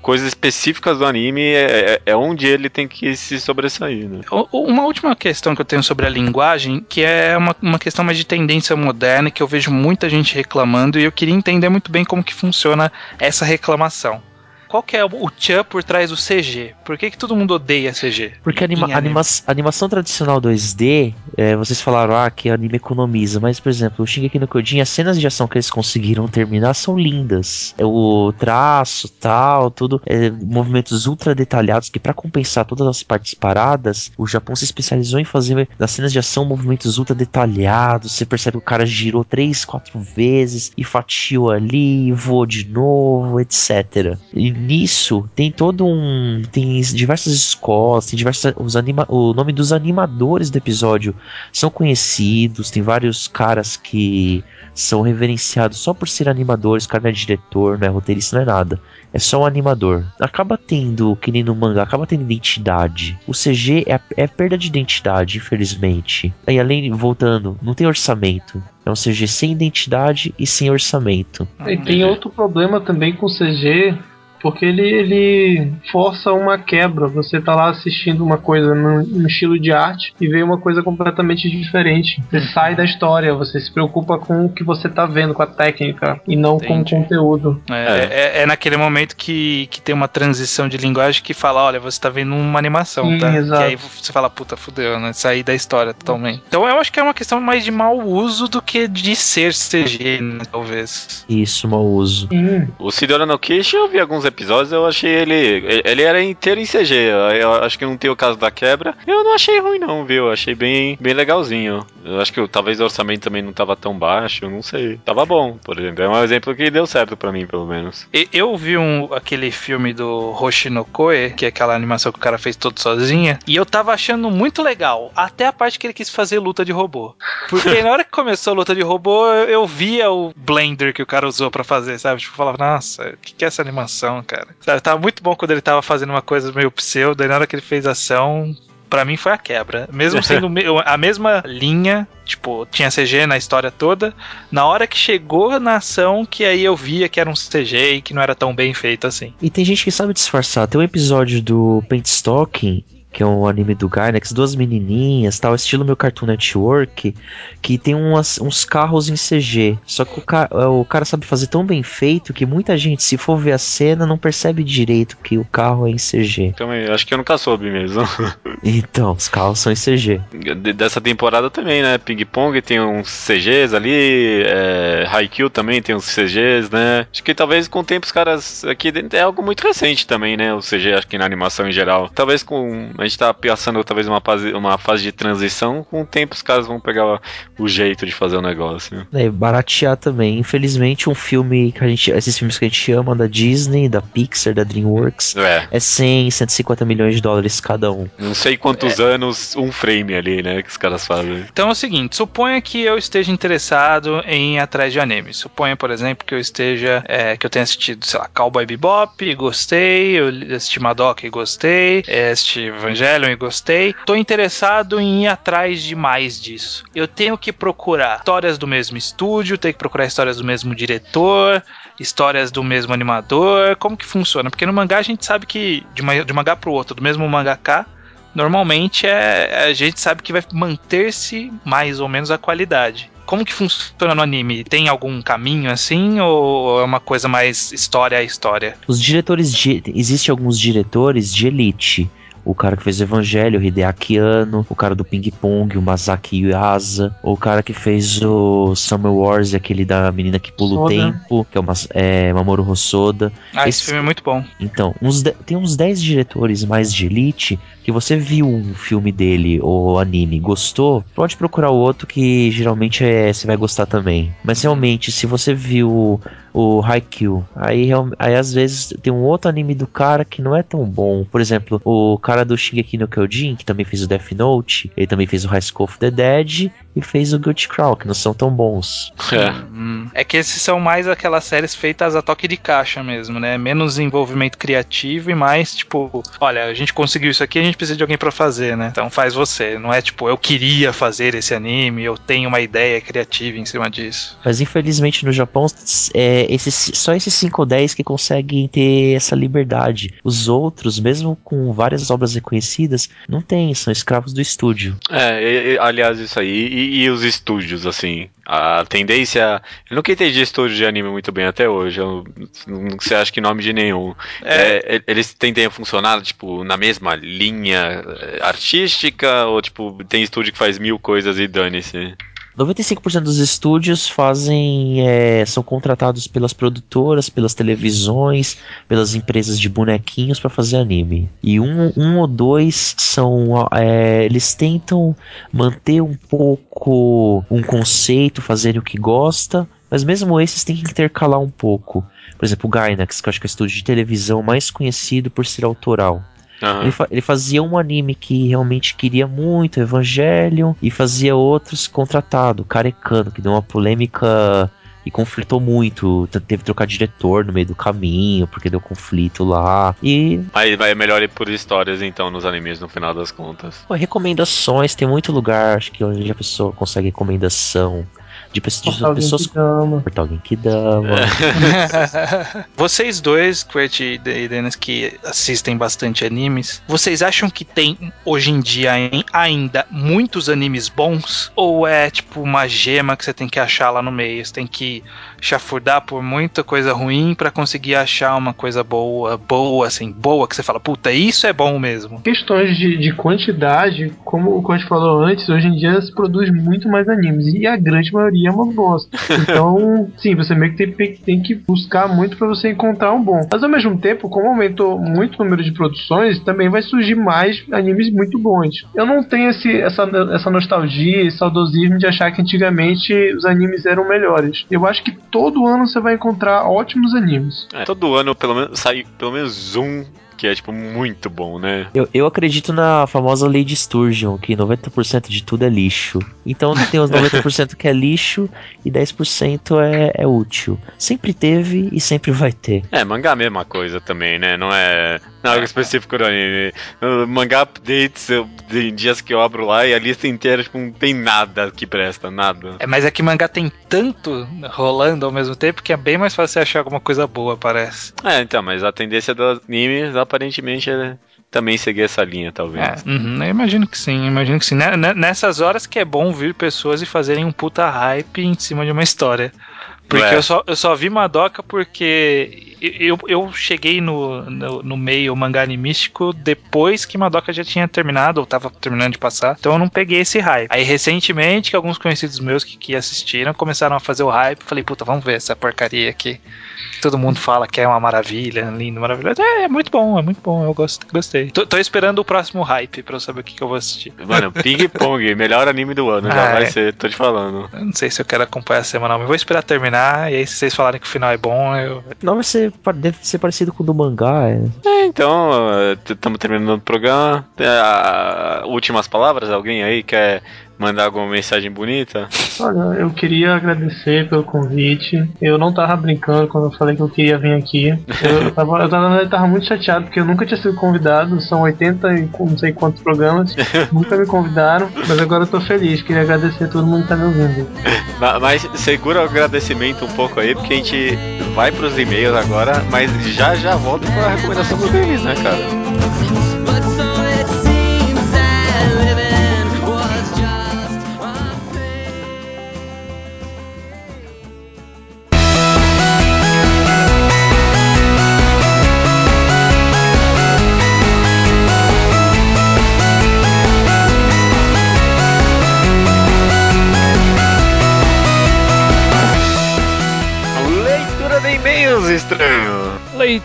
coisas específicas do anime é, é, é, onde ele tem que se sobressair, né? Uma última questão que eu tenho sobre a linguagem, que é uma, uma questão mais de tendência moderna, que eu vejo muita gente reclamando, e eu queria entender muito bem como que funciona essa reclamação qual que é o tchan por trás do CG? Por que, que todo mundo odeia CG? Porque a anima, anima animação tradicional 2D, é, vocês falaram ah, que anime economiza, mas por exemplo, o Shingeki no Kyojin, as cenas de ação que eles conseguiram terminar são lindas. É o traço, tal, tudo, é, movimentos ultra detalhados que para compensar todas as partes paradas, o Japão se especializou em fazer nas cenas de ação movimentos ultra detalhados. Você percebe que o cara girou três, quatro vezes e fatiou ali, voou de novo, etc. E nisso tem todo um. Tem diversas escolas, tem diversas. Os anima, o nome dos animadores do episódio são conhecidos, tem vários caras que são reverenciados só por ser animadores, o cara não é diretor, não é roteirista, não é nada. É só um animador. Acaba tendo, que nem no mangá, acaba tendo identidade. O CG é, é perda de identidade, infelizmente. E além, voltando, não tem orçamento. É um CG sem identidade e sem orçamento. E tem outro problema também com o CG porque ele, ele força uma quebra. Você tá lá assistindo uma coisa num, estilo de arte e vê uma coisa completamente diferente. Você sai da história, você se preocupa com o que você tá vendo, com a técnica, e não Entendi. com o conteúdo. É, é, é, naquele momento que, que tem uma transição de linguagem que fala, olha, você tá vendo uma animação, Sim, tá? Exato. E aí você fala, puta, fudeu, né? Sair da história totalmente. Então eu acho que é uma questão mais de mau uso do que de ser CG, né, talvez. Isso, mau uso. O Sidora no Kishi eu vi alguns episódios episódios eu achei ele. Ele era inteiro em CG. Eu acho que não tem o caso da quebra. Eu não achei ruim, não, viu? Eu achei bem, bem legalzinho. Eu acho que talvez o orçamento também não tava tão baixo, eu não sei. Tava bom, por exemplo. É um exemplo que deu certo para mim, pelo menos. Eu vi um, aquele filme do Hoshinokoe, que é aquela animação que o cara fez todo sozinha, e eu tava achando muito legal. Até a parte que ele quis fazer luta de robô. Porque na hora que começou a luta de robô, eu via o Blender que o cara usou para fazer, sabe? Tipo, eu falava, nossa, o que, que é essa animação, cara? Sabe, tava muito bom quando ele tava fazendo uma coisa meio pseudo, e na hora que ele fez ação, para mim foi a quebra. Mesmo sendo a mesma linha, tipo, tinha CG na história toda, na hora que chegou na ação, que aí eu via que era um CG e que não era tão bem feito assim. E tem gente que sabe disfarçar. Tem um episódio do Paint Stocking que é um anime do Gainax, duas menininhas, tal, estilo meu Cartoon Network, que tem umas, uns carros em CG. Só que o, ca é, o cara sabe fazer tão bem feito que muita gente, se for ver a cena, não percebe direito que o carro é em CG. Também, acho que eu nunca soube mesmo. então, os carros são em CG. Dessa temporada também, né? Ping Pong tem uns CGs ali, é, Haikyuu também tem uns CGs, né? Acho que talvez com o tempo os caras aqui é algo muito recente também, né? O CG, acho que na animação em geral. Talvez com a gente tá passando talvez uma fase, uma fase de transição, com o tempo os caras vão pegar o jeito de fazer o negócio. É, baratear também. Infelizmente, um filme que a gente. Esses filmes que a gente ama da Disney, da Pixar, da Dreamworks, é, é 100, 150 milhões de dólares cada um. Não sei quantos é. anos um frame ali, né, que os caras fazem. Então é o seguinte: suponha que eu esteja interessado em ir atrás de anime. Suponha, por exemplo, que eu esteja. É, que eu tenha assistido, sei lá, Cowboy Bebop, gostei, eu assisti Madoka e gostei, assisti Evangelion e gostei. Tô interessado em ir atrás de mais disso. Eu tenho que procurar histórias do mesmo estúdio, tenho que procurar histórias do mesmo diretor, histórias do mesmo animador. Como que funciona? Porque no mangá a gente sabe que de, uma, de um mangá pro outro, do mesmo mangaka, normalmente é, a gente sabe que vai manter-se mais ou menos a qualidade. Como que funciona no anime? Tem algum caminho assim ou é uma coisa mais história a história? Os diretores de existem alguns diretores de elite o cara que fez o Evangelho, o Hideaki Anno, o cara do Ping Pong, o Masaki Yuasa, o cara que fez o Summer Wars, aquele da menina que pula Soda. o tempo, que é, o é Mamoru Hosoda. Ah, esse, esse filme é muito bom. Então, uns de, tem uns 10 diretores mais de elite que você viu um filme dele ou anime gostou, pode procurar o outro que geralmente é, você vai gostar também. Mas realmente, se você viu o Haikyuu, aí, aí às vezes tem um outro anime do cara que não é tão bom. Por exemplo, o cara do Shingeki no Kyojin, que também fez o Death Note, ele também fez o High School of the Dead e fez o Guilty Crown, que não são tão bons. É. é que esses são mais aquelas séries feitas a toque de caixa mesmo, né? Menos envolvimento criativo e mais tipo, olha, a gente conseguiu isso aqui, a gente precisa de alguém para fazer, né? Então faz você. Não é tipo, eu queria fazer esse anime, eu tenho uma ideia criativa em cima disso. Mas infelizmente no Japão, é, esses, só esses 5 ou 10 que conseguem ter essa liberdade. Os outros, mesmo com várias obras reconhecidas, não tem, são escravos do estúdio. É, e, e, aliás, isso aí e, os estúdios, assim? A tendência. Eu nunca entendi estúdio de anime muito bem até hoje. Eu não sei, acho que nome de nenhum. É. É, eles tendem a funcionar, tipo, na mesma linha eh, artística? Ou, tipo, tem estúdio que faz mil coisas e dane-se? 95% dos estúdios fazem. É, são contratados pelas produtoras, pelas televisões, pelas empresas de bonequinhos para fazer anime. E um, um ou dois são. É, eles tentam manter um pouco um conceito, fazerem o que gosta, mas mesmo esses têm que intercalar um pouco. Por exemplo, o Gainax, que eu acho que é o estúdio de televisão mais conhecido por ser autoral. Uhum. Ele, fa ele, fazia um anime que realmente queria muito, Evangelion, e fazia outros contratado, Carecano, que deu uma polêmica e conflitou muito. Teve que trocar diretor no meio do caminho, porque deu conflito lá. E. Aí vai melhor ir por histórias, então, nos animes, no final das contas. Pô, recomendações, tem muito lugar, acho que onde a pessoa consegue recomendação de, pessoas, de pessoas Porta alguém que dama. vocês dois, Kurt e Dennis, que assistem bastante animes, vocês acham que tem hoje em dia ainda muitos animes bons? Ou é tipo uma gema que você tem que achar lá no meio? Você tem que chafurdar por muita coisa ruim para conseguir achar uma coisa boa, boa, assim, boa, que você fala, puta, isso é bom mesmo. Questões de, de quantidade, como o gente falou antes, hoje em dia se produz muito mais animes e a grande maioria é uma bosta. Então, sim, você meio que tem, tem que buscar muito para você encontrar um bom. Mas ao mesmo tempo, como aumentou muito o número de produções, também vai surgir mais animes muito bons. Eu não tenho esse, essa, essa nostalgia, esse saudosismo de achar que antigamente os animes eram melhores. Eu acho que todo ano você vai encontrar ótimos animes. É, todo ano pelo menos sai pelo menos um que é, tipo, muito bom, né? Eu, eu acredito na famosa lei de Sturgeon, que 90% de tudo é lixo. Então tem os 90% que é lixo e 10% é, é útil. Sempre teve e sempre vai ter. É, mangá é a mesma coisa também, né? Não é algo específico do anime. Mangá updates, eu, tem dias que eu abro lá e a lista inteira, tipo, não tem nada que presta, nada. É, mas é que mangá tem tanto rolando ao mesmo tempo que é bem mais fácil achar alguma coisa boa, parece. É, então, mas a tendência do anime aparentemente é também seguir essa linha, talvez. É, uhum, eu imagino que sim, imagino que sim. Nessas horas que é bom vir pessoas e fazerem um puta hype em cima de uma história. Porque é. eu, só, eu só vi Madoka porque eu, eu cheguei no, no, no, meio mangá animístico depois que Madoka já tinha terminado, ou tava terminando de passar, então eu não peguei esse hype. Aí recentemente, que alguns conhecidos meus que, que assistiram começaram a fazer o hype, falei, puta, vamos ver essa porcaria aqui. Todo mundo fala que é uma maravilha, lindo, maravilhoso. É, é muito bom, é muito bom, eu gosto, gostei. Tô, tô, esperando o próximo hype pra eu saber o que, que eu vou assistir. Mano, Ping Pong, melhor anime do ano, ah, já vai é. ser, tô te falando. Eu não sei se eu quero acompanhar semanal, mas vou esperar terminar, e aí se vocês falarem que o final é bom, eu. Não, vai ser, deve ser parecido com o do mangá. É, é então, estamos terminando o programa. Últimas palavras, alguém aí quer mandar alguma mensagem bonita? Olha, eu queria agradecer pelo convite. Eu não tava brincando quando eu falei que eu queria vir aqui. Eu, tava, eu tava, eu tava muito chateado porque eu nunca tinha sido convidado. São 80 e não sei quantos programas. nunca me convidaram, mas agora eu tô feliz. Queria agradecer a todo mundo que tá me ouvindo. Mas segura o agradecimento um pouco aí, porque a gente vai pros e-mails agora, mas já já volta com a recomendação do Denis, né, cara?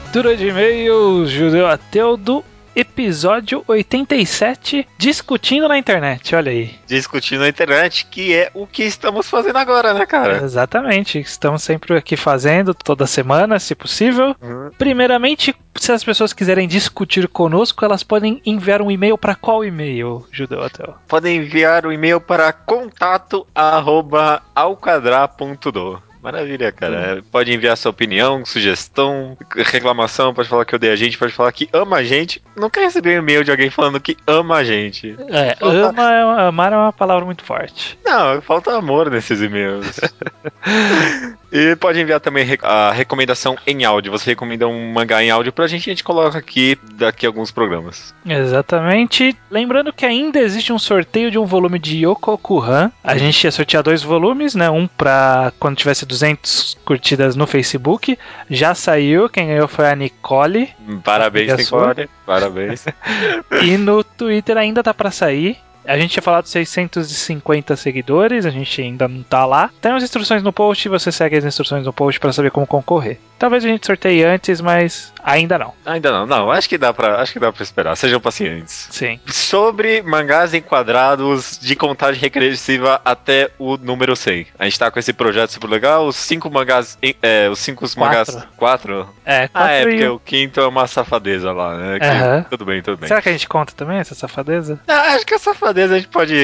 Leitura de e-mails, Judeu Ateu do episódio 87, discutindo na internet, olha aí. Discutindo na internet, que é o que estamos fazendo agora, né, cara? Exatamente, estamos sempre aqui fazendo, toda semana, se possível. Uhum. Primeiramente, se as pessoas quiserem discutir conosco, elas podem enviar um e-mail para qual e-mail, Judeu Hotel? Podem enviar o um e-mail para contato arroba Maravilha, cara. Pode enviar sua opinião, sugestão, reclamação, pode falar que odeia a gente, pode falar que ama a gente. Nunca recebi um e-mail de alguém falando que ama a gente. É, ama, é amar é uma palavra muito forte. Não, falta amor nesses e-mails. e pode enviar também a recomendação em áudio. Você recomenda um mangá em áudio pra gente, a gente coloca aqui daqui a alguns programas. Exatamente. Lembrando que ainda existe um sorteio de um volume de Yokokuhan. A gente ia sortear dois volumes, né? Um pra quando tivesse 200 curtidas no Facebook. Já saiu, quem ganhou foi a Nicole. Parabéns, Nicole. Parabéns. e no Twitter ainda tá para sair. A gente tinha falado 650 seguidores, a gente ainda não tá lá. Tem as instruções no post, você segue as instruções no post para saber como concorrer. Talvez a gente sorteie antes, mas ainda não. Ainda não, não. Acho que dá para, acho que dá para esperar. Sejam pacientes. Sim. Sobre mangás enquadrados de contagem regressiva até o número 100. A gente tá com esse projeto super legal. Os cinco mangás, é, os cinco quatro. mangás, quatro. É, quatro ah, é porque o quinto é uma safadeza lá, né? Uhum. Tudo bem, tudo bem. Será que a gente conta também essa safadeza? Ah, acho que a safadeza a gente pode,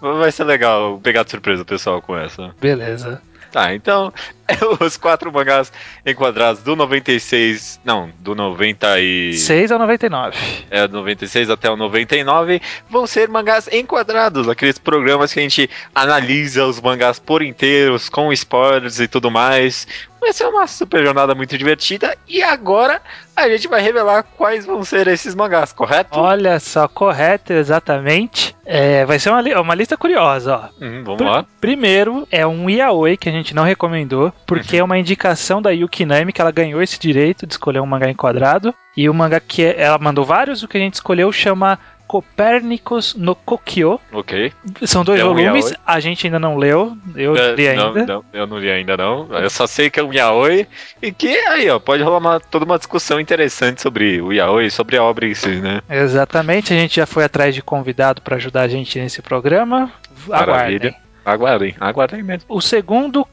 vai ser legal pegar de surpresa o pessoal com essa. Beleza. Tá, então, os quatro mangás enquadrados do 96. Não, do 96 ao 99. É, do 96 até o 99 vão ser mangás enquadrados, aqueles programas que a gente analisa os mangás por inteiros, com spoilers e tudo mais. Vai ser uma super jornada muito divertida. E agora a gente vai revelar quais vão ser esses mangás, correto? Olha só, correto, exatamente. É, vai ser uma, uma lista curiosa, ó. Hum, vamos Pr- lá. Primeiro é um yaoi que a gente não recomendou, porque é uma indicação da Yuki Nami que ela ganhou esse direito de escolher um mangá enquadrado. E o mangá que é- ela mandou vários, o que a gente escolheu chama Copérnicos no Kokyo. Ok. São dois É um volumes, a gente ainda não leu, eu É, li não, ainda. não, eu não li ainda não. Eu só sei que é um yaoi e que aí, ó, pode rolar uma- toda uma discussão interessante sobre o yaoi, sobre a obra em si, né? Exatamente, a gente já foi atrás de convidado para ajudar a gente nesse programa. Maravilha. Aguardem. Aguardem, mesmo. O segundo,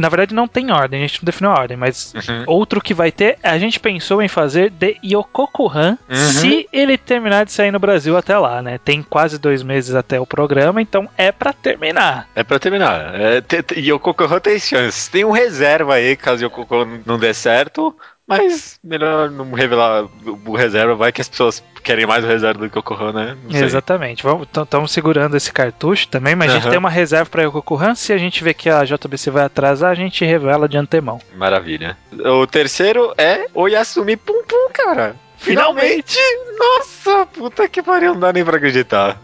na verdade não tem ordem, a gente não definiu a ordem, mas Uhum. outro que vai ter, a gente pensou em fazer de Yokoku-Han Uhum. se ele terminar de sair no Brasil até lá, né? Tem quase dois meses até o programa, então é pra terminar. É pra terminar. É, Yokoko tem chances. Tem um reserva aí, caso Yokoko não dê certo. Mas melhor não revelar o reserva, vai que as pessoas querem mais o reserva do que o Yokoko, né? Exatamente. Estamos segurando esse cartucho também, mas a gente tem uma reserva pra Yokoku-Han. Se a gente vê que a JBC vai atrasar, a gente revela de antemão. Maravilha. O terceiro é o Yasumi Pum Pum, cara. Finalmente! Nossa, puta que pariu, não dá nem pra acreditar.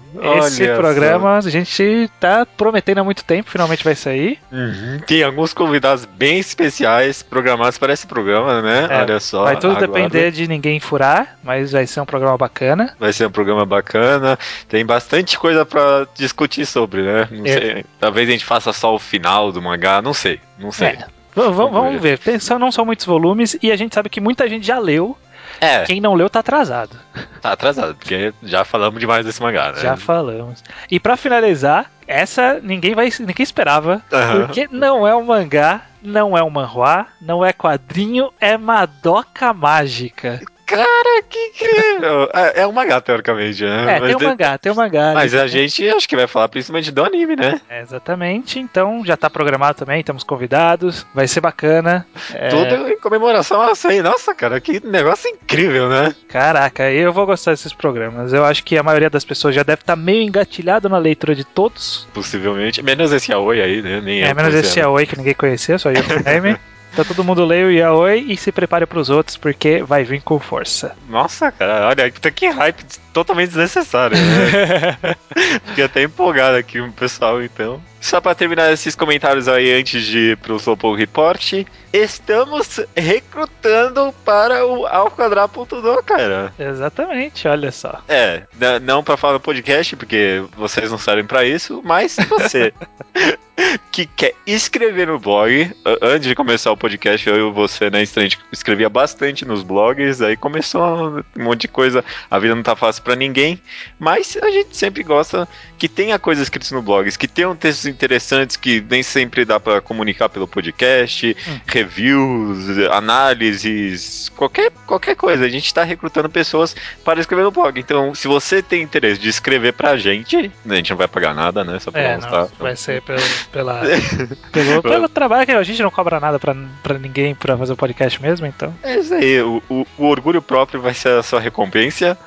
Esse Olha programa a gente tá prometendo há muito tempo, finalmente vai sair. só. Uhum. Tem alguns convidados bem especiais programados para esse programa, né? É, Olha só. vai tudo aguardem. depender de ninguém furar, mas vai ser um programa bacana. Vai ser um programa bacana. Tem bastante coisa pra discutir sobre, né? Não É. sei. Talvez a gente faça só o final do mangá, não sei. Não sei. É. Vamos vamos ver. Pensão não são muitos volumes e a gente sabe que muita gente já leu. É, Quem não leu tá atrasado. tá atrasado, porque já falamos demais desse mangá, né? Já falamos. E pra finalizar, essa ninguém vai ninguém esperava, Aham. porque não é um mangá, não é um manhwa, não é quadrinho, é Madoka Mágica. Cara, que incrível! É, é um mangá, teoricamente, né? É, tem um de- mangá, tem um mangá. Mas a gente acho que vai falar principalmente do anime, né? É, exatamente, então já tá programado também, temos convidados, vai ser bacana. É, Tudo em comemoração a isso aí. Nossa, cara, que negócio incrível, né? Caraca, eu vou gostar desses programas. Eu acho que a maioria das pessoas já deve estar meio engatilhado na leitura de todos. Possivelmente. Menos esse Aoi aí, né? Nem É, eu menos esse Yaoi que ninguém conhecia, só eu e o. Então todo mundo leia o Yaoi e se prepare pros outros, porque vai vir com força. Nossa, cara, olha, que hype totalmente desnecessário, né? Fiquei até empolgado aqui o pessoal, então. Só pra terminar esses comentários aí antes de ir pro Slowpoke Report, estamos recrutando para o Ao Quadrado.do, cara. Exatamente, olha só. É, não pra falar no podcast, porque vocês não servem pra isso, mas você que quer escrever no blog, antes de começar o podcast, eu e você, né, a gente escrevia bastante nos blogs, aí começou um monte de coisa, a vida não tá fácil pra ninguém, mas a gente sempre gosta que tenha coisas escritas no blogs, que tenham textos interessantes que nem sempre dá pra comunicar pelo podcast, Hum. reviews, análises, qualquer, qualquer coisa. A gente tá recrutando pessoas para escrever no blog. Então, se você tem interesse de escrever pra gente, a gente não vai pagar nada, né? Só pra É, mostrar. não, vai ser pelo, pela, pelo, pelo trabalho que a gente não cobra nada pra, pra ninguém pra fazer o podcast mesmo, então. É isso aí, o, o- o orgulho próprio vai ser a sua recompensa.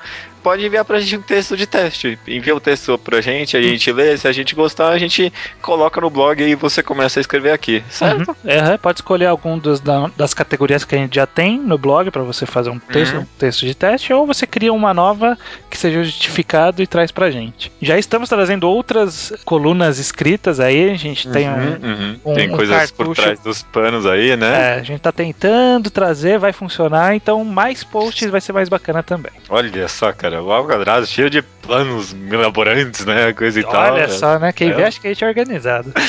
Pode enviar pra gente um texto de teste. Envia o texto pra gente, a gente lê. Se a gente gostar, a gente coloca no blog e você começa a escrever aqui, certo? Uhum. É, pode escolher algum dos, da- das categorias que a gente já tem no blog pra você fazer um texto, Uhum. um texto de teste, ou você cria uma nova que seja justificado e traz pra gente. Já estamos trazendo outras colunas escritas aí, a gente tem um. Uhum, uhum. um- Tem um coisas por cartucho. trás dos panos aí, né? É, a gente tá tentando trazer, vai funcionar, então mais posts vai ser mais bacana também. Olha só, cara, o Alcadrado cheio de planos milaborantes, né? Coisa e tal. Olha né? só, né? Quem É. vê, acha que a gente é organizado.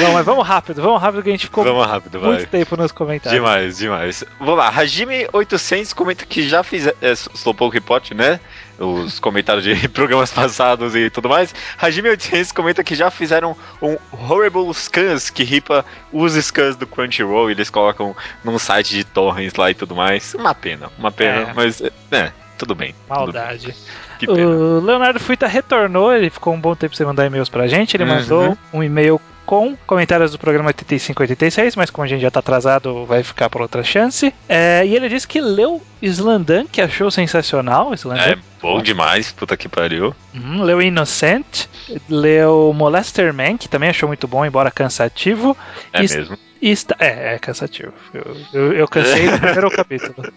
Bom, mas vamos rápido, vamos rápido que a gente ficou Vamos rápido, vai. muito tempo nos comentários. Demais, demais. Vamos lá, Hajime800 comenta que já fiz é, Slowpoke Report, né? Os comentários de programas passados e tudo mais. Hajime800 comenta que já fizeram um Horrible Scans que ripa os scans do Crunchyroll e eles colocam num site de torrents lá e tudo mais. Uma pena, uma pena, É. mas é, tudo bem. tudo Maldade. bem. Que pena. O Leonardo Fuita retornou, ele ficou um bom tempo sem mandar e-mails pra gente. Ele Uhum. mandou um e-mail com comentários do programa 85 e 86, mas como a gente já tá atrasado, vai ficar por outra chance. É, e ele disse que leu Slandan, que achou sensacional. Slandan. É bom demais, puta que pariu. Uhum, leu Innocent, leu Molester Man, que também achou muito bom, embora cansativo. É Isso- mesmo. Está... É, é cansativo. Eu, eu, eu cansei no primeiro capítulo.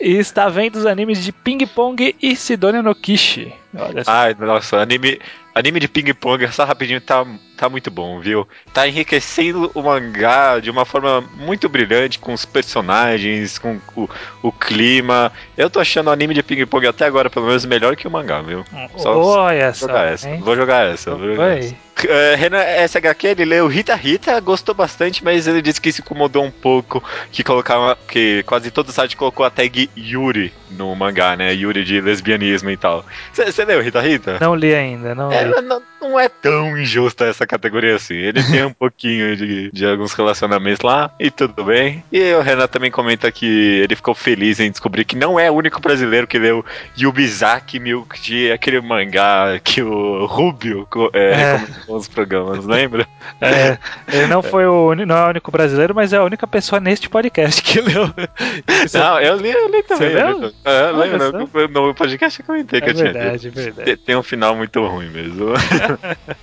e está vendo os animes de Ping Pong e Sidonia no Kishi. Olha só. Ai, nossa, anime, anime de ping-pong, só rapidinho, tá, tá muito bom, viu? Tá enriquecendo o mangá de uma forma muito brilhante, com os personagens, com o, o clima. Eu tô achando o anime de ping-pong até agora, pelo menos, melhor que o mangá, viu? Só, Olha só. jogar essa, vou jogar essa. Vou jogar essa. É, Renan SHQ, ele leu Rita Rita, gostou bastante, mas ele disse que se incomodou um pouco que colocar que quase todo site colocou a tag Yuri no mangá, né? Yuri de lesbianismo e tal. Você leu Rita Rita? Não li ainda, não li. É, não, não é tão injusta essa categoria assim. Ele tem um pouquinho de, de alguns relacionamentos lá e tudo bem. E o Renan também comenta que ele ficou feliz em descobrir que não é o único brasileiro que leu Yubizaki Milk, de aquele mangá que o Rubio é, É. recomendou nos programas, lembra? É, ele não foi o não é o único brasileiro, mas é a única pessoa neste podcast que leu. É- Não, eu li, eu li também. Você eu leu? li. É, eu Olha lembro, no, no podcast eu comentei que é eu tinha lido. verdade, é verdade. Tem um final muito ruim mesmo.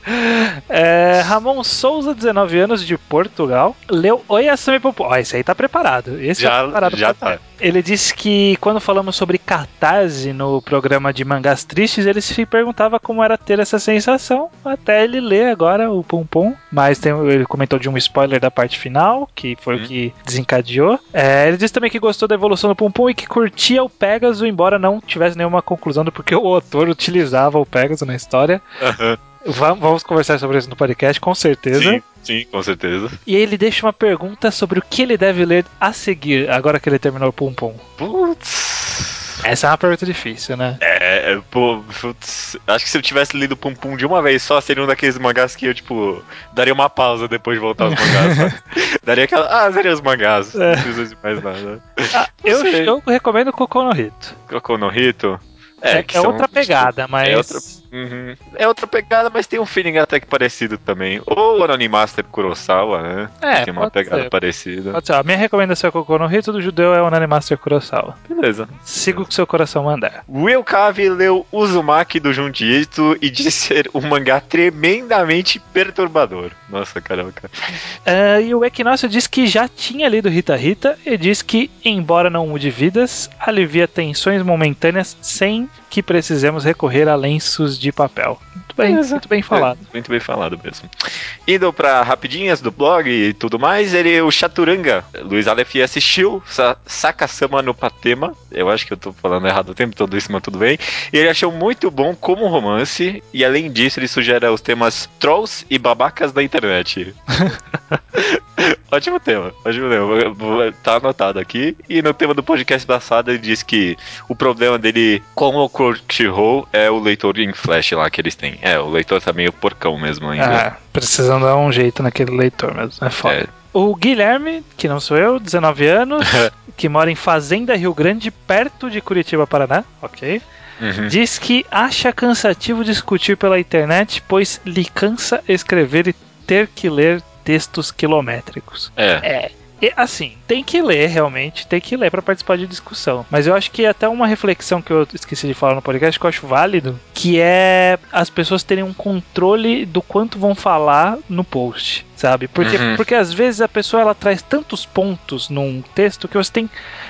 É, Ramon Souza, 19 anos, de Portugal, leu Oyasumi Popo. Ó, esse aí tá preparado. Esse tá já preparado já tá. Ele disse que quando falamos sobre catarse no programa de mangás tristes, ele se perguntava como era ter essa sensação, até ele ler agora o Pum Pum. Mas tem- ele comentou de um spoiler da parte final, que foi Hum. o que desencadeou. É, ele disse também que gostou da evolução do Pum Pum e que curtia o Pegasus, embora não tivesse nenhuma conclusão do porquê o autor utilizava o Pegasus na história. Aham. Vamos, conversar sobre isso no podcast, com certeza. Sim, sim, com certeza. E ele deixa uma pergunta sobre o que ele deve ler a seguir, agora que ele terminou o Pum Pum. Putz. Essa é uma pergunta difícil, né? É, pô, putz, acho que se eu tivesse lido Pum Pum de uma vez só, seria um daqueles mangás que eu, tipo, daria uma pausa depois de voltar aos mangás? Daria aquela, ah, seria os mangás, É. não precisa de mais nada. Ah, eu, eu recomendo Cocô no Rito. Cocô no Rito? É, que é são- outra pegada, mas. É outra, Uhum. É outra pegada, mas tem um feeling até que parecido também. Ou o Anonimaster Kurosawa, né? É, tem uma pegada ser. parecida. Ser. A minha recomendação é Cocô no Rito do judeu é o Nani Master Kurosawa. Beleza. Siga o que seu coração mandar. Will Cave leu Uzumaki do Junjitsu e disse ser um mangá tremendamente perturbador. Nossa, caraca. Ah, e o Equinócio diz que já tinha lido Rita Rita e diz que, embora não mude vidas, alivia tensões momentâneas sem que precisemos recorrer a lenços de papel. Muito bem, Beleza. muito bem falado. É, muito bem falado mesmo. Indo pra rapidinhas do blog e tudo mais, ele, o Chaturanga, Luiz Aleph assistiu Sa Sakasama no Patema. Eu acho que eu tô falando errado o tempo todo isso, mas tudo bem. E ele achou muito bom como romance, e além disso, ele sugere os temas trolls e babacas da internet. ótimo tema, ótimo tema. Tá anotado aqui. E no tema do podcast passado, ele disse que o problema dele com o Crunchyroll é o leitor em flash lá que eles têm. É, o leitor tá meio porcão mesmo ainda. Ah, precisando dar um jeito naquele leitor mesmo. É foda. É. O Guilherme, que não sou eu, 19 anos, que mora em Fazenda Rio Grande, perto de Curitiba, Paraná. Ok. Uhum. Diz que acha cansativo discutir pela internet, pois lhe cansa escrever e ter que ler textos quilométricos. É. É. E, assim, tem que ler realmente, tem que ler pra participar de discussão. Mas eu acho que até uma reflexão que eu esqueci de falar no podcast que eu acho válido, que é as pessoas terem um controle do quanto vão falar no post, sabe? Porque, Uhum. porque às vezes a pessoa ela traz tantos pontos num texto que você tem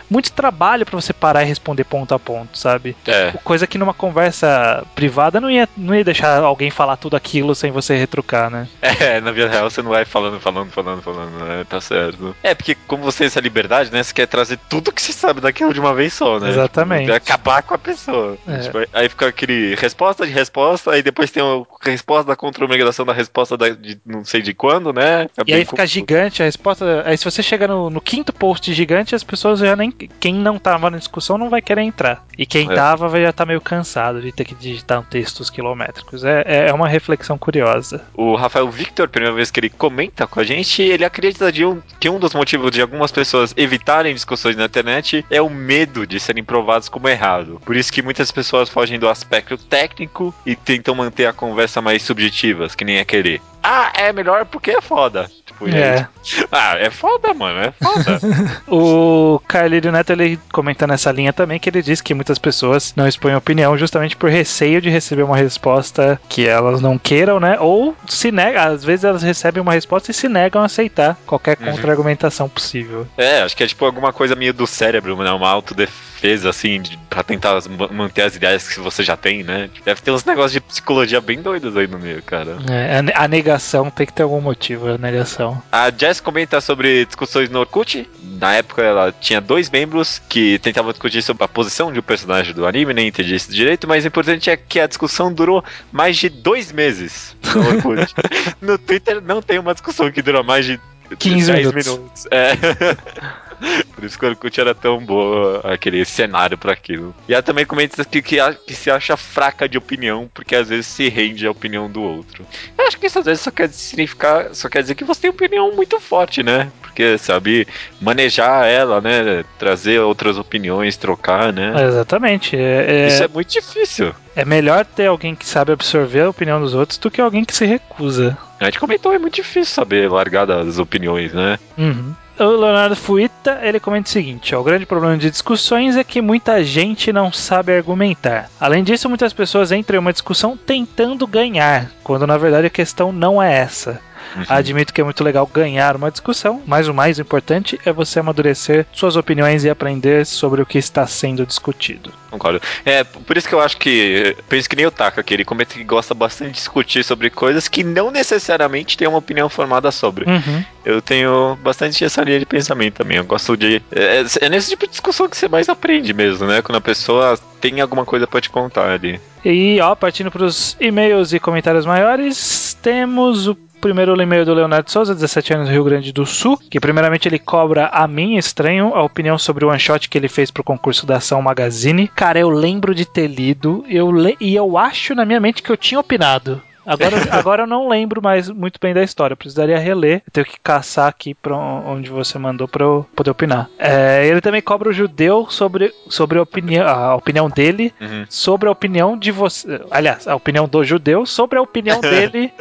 muito trabalho pra você parar e responder ponto a ponto, sabe? É. Coisa que numa conversa privada não ia, não ia deixar alguém falar tudo aquilo sem você retrucar, né? É, na vida real você não vai falando, falando, falando, falando, né? Tá certo. É, porque como você tem essa liberdade, né? Você quer trazer tudo que você sabe daquilo de uma vez só, né? Exatamente. Tipo, acabar com a pessoa. É. Tipo, aí fica aquele resposta de resposta, aí depois tem a resposta da contra-migração da resposta da- de não sei de quando, né? É E aí fica confuso. gigante a resposta. Aí se você chega no, no quinto post gigante, as pessoas já nem. Quem não tava na discussão não vai querer entrar. E quem É. tava vai já tá meio cansado de ter que digitar um textos quilométricos. É, é é uma reflexão curiosa. O Rafael Victor, primeira vez que ele comenta com a gente, ele acredita de um- que um dos motivos de algumas pessoas evitarem discussões na internet é o medo de serem provados como errado. Por isso que muitas pessoas fogem do aspecto técnico e tentam manter a conversa mais subjetivas, que nem é querer. Ah, é melhor porque é foda. Tipo, é. Ah, é foda, mano, é foda. o Carlírio Neto, ele comenta nessa linha também que ele diz que muitas pessoas não expõem opinião justamente por receio de receber uma resposta que elas não queiram, né? Ou se negam, às vezes elas recebem uma resposta e se negam a aceitar qualquer uhum. contra-argumentação possível. É, acho que é tipo alguma coisa meio do cérebro, né? Uma autodefesa, assim, de, pra tentar manter as ideias que você já tem, né? Deve ter uns negócios de psicologia bem doidos aí no meio, cara. É, a negação tem que ter algum motivo, a negação. A Jess comenta sobre discussões no Orkut. Na época ela tinha dois membros que tentavam discutir sobre a posição de um personagem do anime, nem entendi isso direito, mas o importante é que a discussão durou mais de dois meses no Orkut. no Twitter não tem uma discussão que dura mais de 15 minutos. minutos. É. Por isso que o Orkut era tão boa, aquele cenário para aquilo. E ela também comenta que, que, que, se acha fraca de opinião, porque às vezes se rende a opinião do outro. Eu acho que isso às vezes só quer significar, só quer dizer que você tem opinião muito forte, né? Porque sabe manejar ela, né? Trazer outras opiniões, trocar, né? exatamente. É, é... Isso é muito difícil. É melhor ter alguém que sabe absorver a opinião dos outros do que alguém que se recusa. A gente comentou, é muito difícil saber largar das opiniões, né? Uhum. O Leonardo Fuita, ele comenta o seguinte: ó, o grande problema de discussões é que muita gente não sabe argumentar. Além disso, muitas pessoas entram em uma discussão tentando ganhar, quando na verdade a questão não é essa. Uhum. Admito que é muito legal ganhar uma discussão, mas o mais importante é você amadurecer suas opiniões e aprender sobre o que está sendo discutido. Concordo. É, por isso que eu acho que. Penso que nem o Taka, que ele comenta que gosta bastante de discutir sobre coisas que não necessariamente tem uma opinião formada sobre. Uhum. Eu tenho bastante essa linha de pensamento também. Eu gosto de. É, é nesse tipo de discussão que você mais aprende mesmo, né? Quando a pessoa tem alguma coisa para te contar ali. E, ó, partindo para os e-mails e comentários maiores, temos o primeiro e-mail do Leonardo Souza, 17 anos, Rio Grande do Sul, que primeiramente ele cobra a mim, estranho, a opinião sobre o one shot que ele fez pro concurso da Ação Magazine. Cara, eu lembro de ter lido, eu le e eu acho na minha mente que eu tinha opinado. Agora, agora eu não lembro mais muito bem da história. Eu precisaria reler. Eu tenho que caçar aqui pra onde você mandou pra eu poder opinar. É, ele também cobra o judeu sobre, sobre a, opinião, a opinião dele, uhum. sobre a opinião de você. Aliás, a opinião do judeu sobre a opinião dele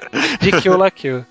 de Kill la Kill.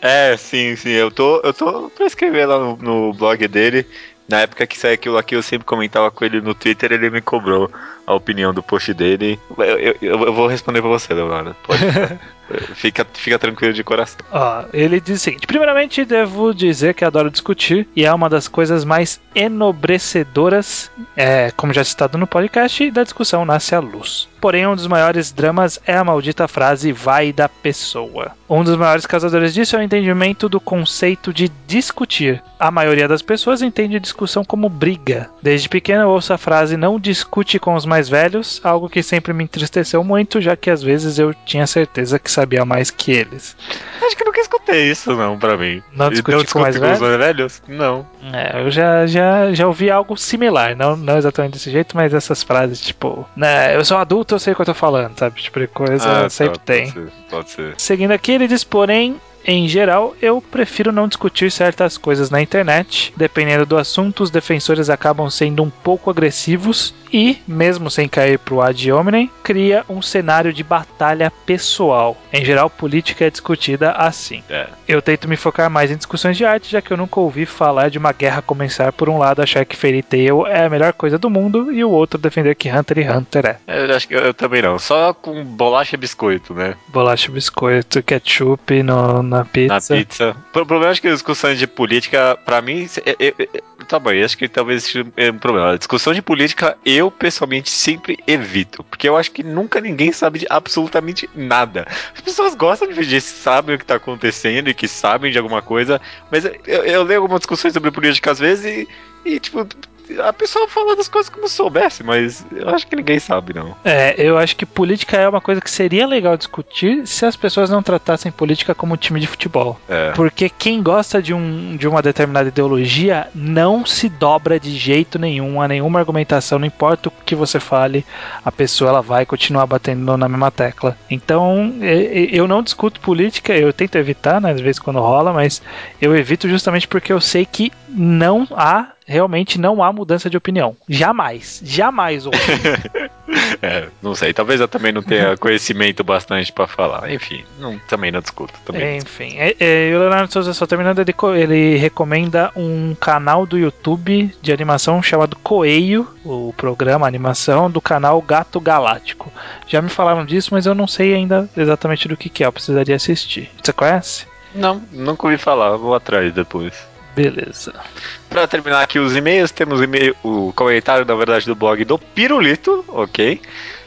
É, sim, sim. Eu tô, eu tô pra escrever lá no, no blog dele. Na época que saiu aquilo aqui, eu sempre comentava com ele no Twitter, ele me cobrou a opinião do post dele. Eu, eu, eu vou responder pra você, Leonardo. Pode. fica, fica tranquilo de coração. Ó, ele diz o seguinte: primeiramente, devo dizer que adoro discutir e é uma das coisas mais enobrecedoras, é, como já citado no podcast, da discussão nasce a luz. Porém, um dos maiores dramas é a maldita frase vai da pessoa. Um dos maiores causadores disso é o entendimento do conceito de discutir. A maioria das pessoas entende discussão como briga. Desde pequeno eu ouço a frase não discute com os mais velhos, algo que sempre me entristeceu muito, já que às vezes eu tinha certeza que sabia mais que eles. Acho que nunca escutei isso não pra mim. Não discute com mais velhos? velhos? Não. É, eu já, já, já ouvi algo similar, não, não exatamente desse jeito, mas essas frases tipo, né, eu sou adulto, eu sei o que eu tô falando, sabe? Tipo de coisa ah, sempre tá, tem. Pode ser, pode ser. Seguindo aqui, ele diz, porém, em geral, eu prefiro não discutir certas coisas na internet. Dependendo do assunto, os defensores acabam sendo um pouco agressivos e, mesmo sem cair pro ad hominem, cria um cenário de batalha pessoal. Em geral, política é discutida assim. É. Eu tento me focar mais em discussões de arte, já que eu nunca ouvi falar de uma guerra começar por um lado achar que Fairy Tail é a melhor coisa do mundo e o outro defender que Hunter x Hunter é. Eu acho que eu, eu também não. Só com bolacha e biscoito, né? Bolacha e biscoito, ketchup no na pizza. Na pizza. O problema é que as discussões de política, pra mim, é, é, é, tá bom, acho que talvez seja um problema. A discussão de política, eu pessoalmente sempre evito, porque eu acho que nunca ninguém sabe de absolutamente nada. As pessoas gostam de fingir que sabem o que tá acontecendo e que sabem de alguma coisa, mas eu, eu leio algumas discussões sobre política às vezes e, e tipo, a pessoa fala das coisas como se soubesse, mas eu acho que ninguém sabe, não. É, eu acho que política é uma coisa que seria legal discutir se as pessoas não tratassem política como time de futebol. É. Porque quem gosta de, um, de uma determinada ideologia não se dobra de jeito nenhum a nenhuma argumentação, não importa o que você fale, a pessoa ela vai continuar batendo na mesma tecla. Então, eu não discuto política, eu tento evitar, né, às vezes quando rola, mas eu evito justamente porque eu sei que não há realmente não há mudança de opinião. Jamais. Jamais. É, não sei, talvez eu também não tenha conhecimento bastante pra falar. Enfim, não, também não discuto. Também. Enfim, é, é, e o Leonardo Souza, só terminando, ele, ele recomenda um canal do YouTube de animação chamado Coelho, o programa animação do canal Gato Galáctico. Já me falaram disso, mas eu não sei ainda exatamente do que, que é, eu precisaria assistir. Você conhece? Não, nunca ouvi falar, vou atrás depois. Beleza. Pra terminar aqui os e-mails, temos e-mail, o comentário, na verdade, do blog do Pirulito, ok?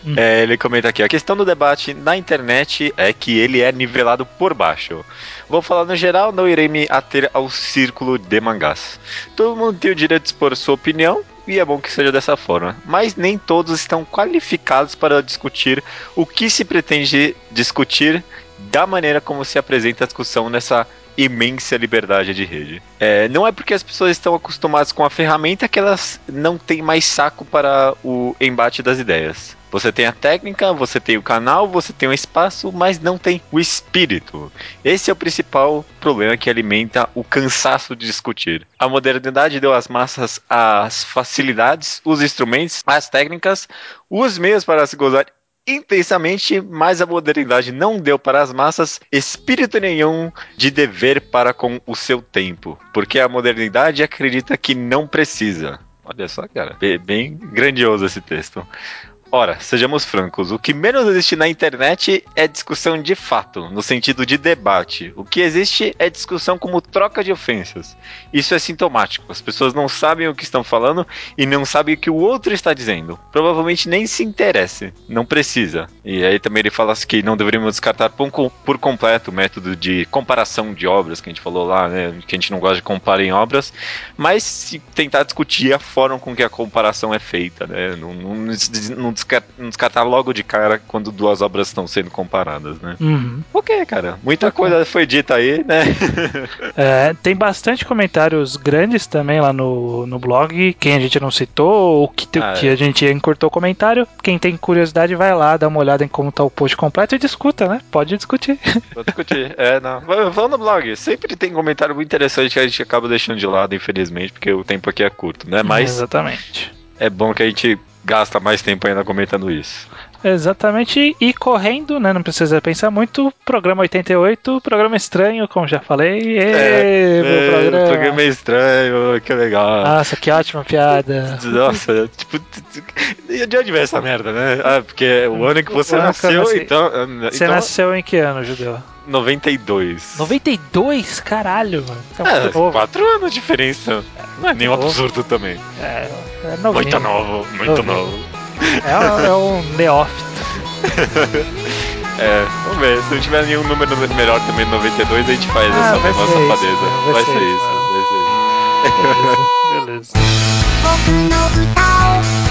Hum. É, ele comenta aqui: a questão do debate na internet é que ele é nivelado por baixo. Vou falar no geral, não irei me ater ao círculo de mangás. Todo mundo tem o direito de expor sua opinião. E é bom que seja dessa forma. Mas nem todos estão qualificados para discutir o que se pretende discutir da maneira como se apresenta a discussão nessa imensa liberdade de rede. É, não é porque as pessoas estão acostumadas com a ferramenta que elas não têm mais saco para o embate das ideias. Você tem a técnica, você tem o canal, você tem o espaço, mas não tem o espírito. Esse é o principal problema que alimenta o cansaço de discutir. A modernidade deu às massas as facilidades, os instrumentos, as técnicas, os meios para se gozar intensamente, mas a modernidade não deu para as massas espírito nenhum de dever para com o seu tempo, porque a modernidade acredita que não precisa. Olha só, cara, bem, grandioso esse texto. Ora, sejamos francos, o que menos existe na internet é discussão de fato, no sentido de debate. O que existe é discussão como troca de ofensas. Isso é sintomático. As pessoas não sabem o que estão falando e não sabem o que o outro está dizendo. Provavelmente nem se interesse. Não precisa. E aí também ele fala que não deveríamos descartar por, com- por completo o método de comparação de obras que a gente falou lá, né? Que a gente não gosta de comparar em obras, mas tentar discutir a forma com que a comparação é feita, né? Não, não, não descar- não descartar logo de cara quando duas obras estão sendo comparadas, né? Uhum. Ok, cara. Muita coisa foi dita aí, né? É, tem bastante comentários grandes também lá no, no blog. Quem a gente não citou, ou que, Ah, que é. a gente encurtou o comentário. Quem tem curiosidade, vai lá, dá uma olhada em como tá o post completo e discuta, né? Pode discutir. Vou discutir. É, não. Vão no blog. Sempre tem comentário muito interessante que a gente acaba deixando de lado, infelizmente, porque o tempo aqui é curto, né? Mas Exatamente. é bom que a gente gasta mais tempo ainda comentando isso. Exatamente, e correndo, né? Não precisa pensar muito. Programa 88, programa estranho, como já falei. Ê, meu É, programa. Programa é estranho, que legal. Nossa, que ótima piada. Nossa, tipo, de onde veio essa merda, né? Ah, porque o ano que você nasceu, nasci. então. Você então nasceu em que ano, Judeu? 92. 92? Caralho, mano. Você é É, muito novo. quatro anos de diferença. Não é nenhum absurdo também. É, é novinho. Muito novo, muito novo. É, um- é um neófito. É, vamos ver. Se não tiver nenhum número melhor também no 92, a gente faz Ah, essa mesma safadeza. vai Vai, ser ser isso. vai ser isso. Beleza. 僕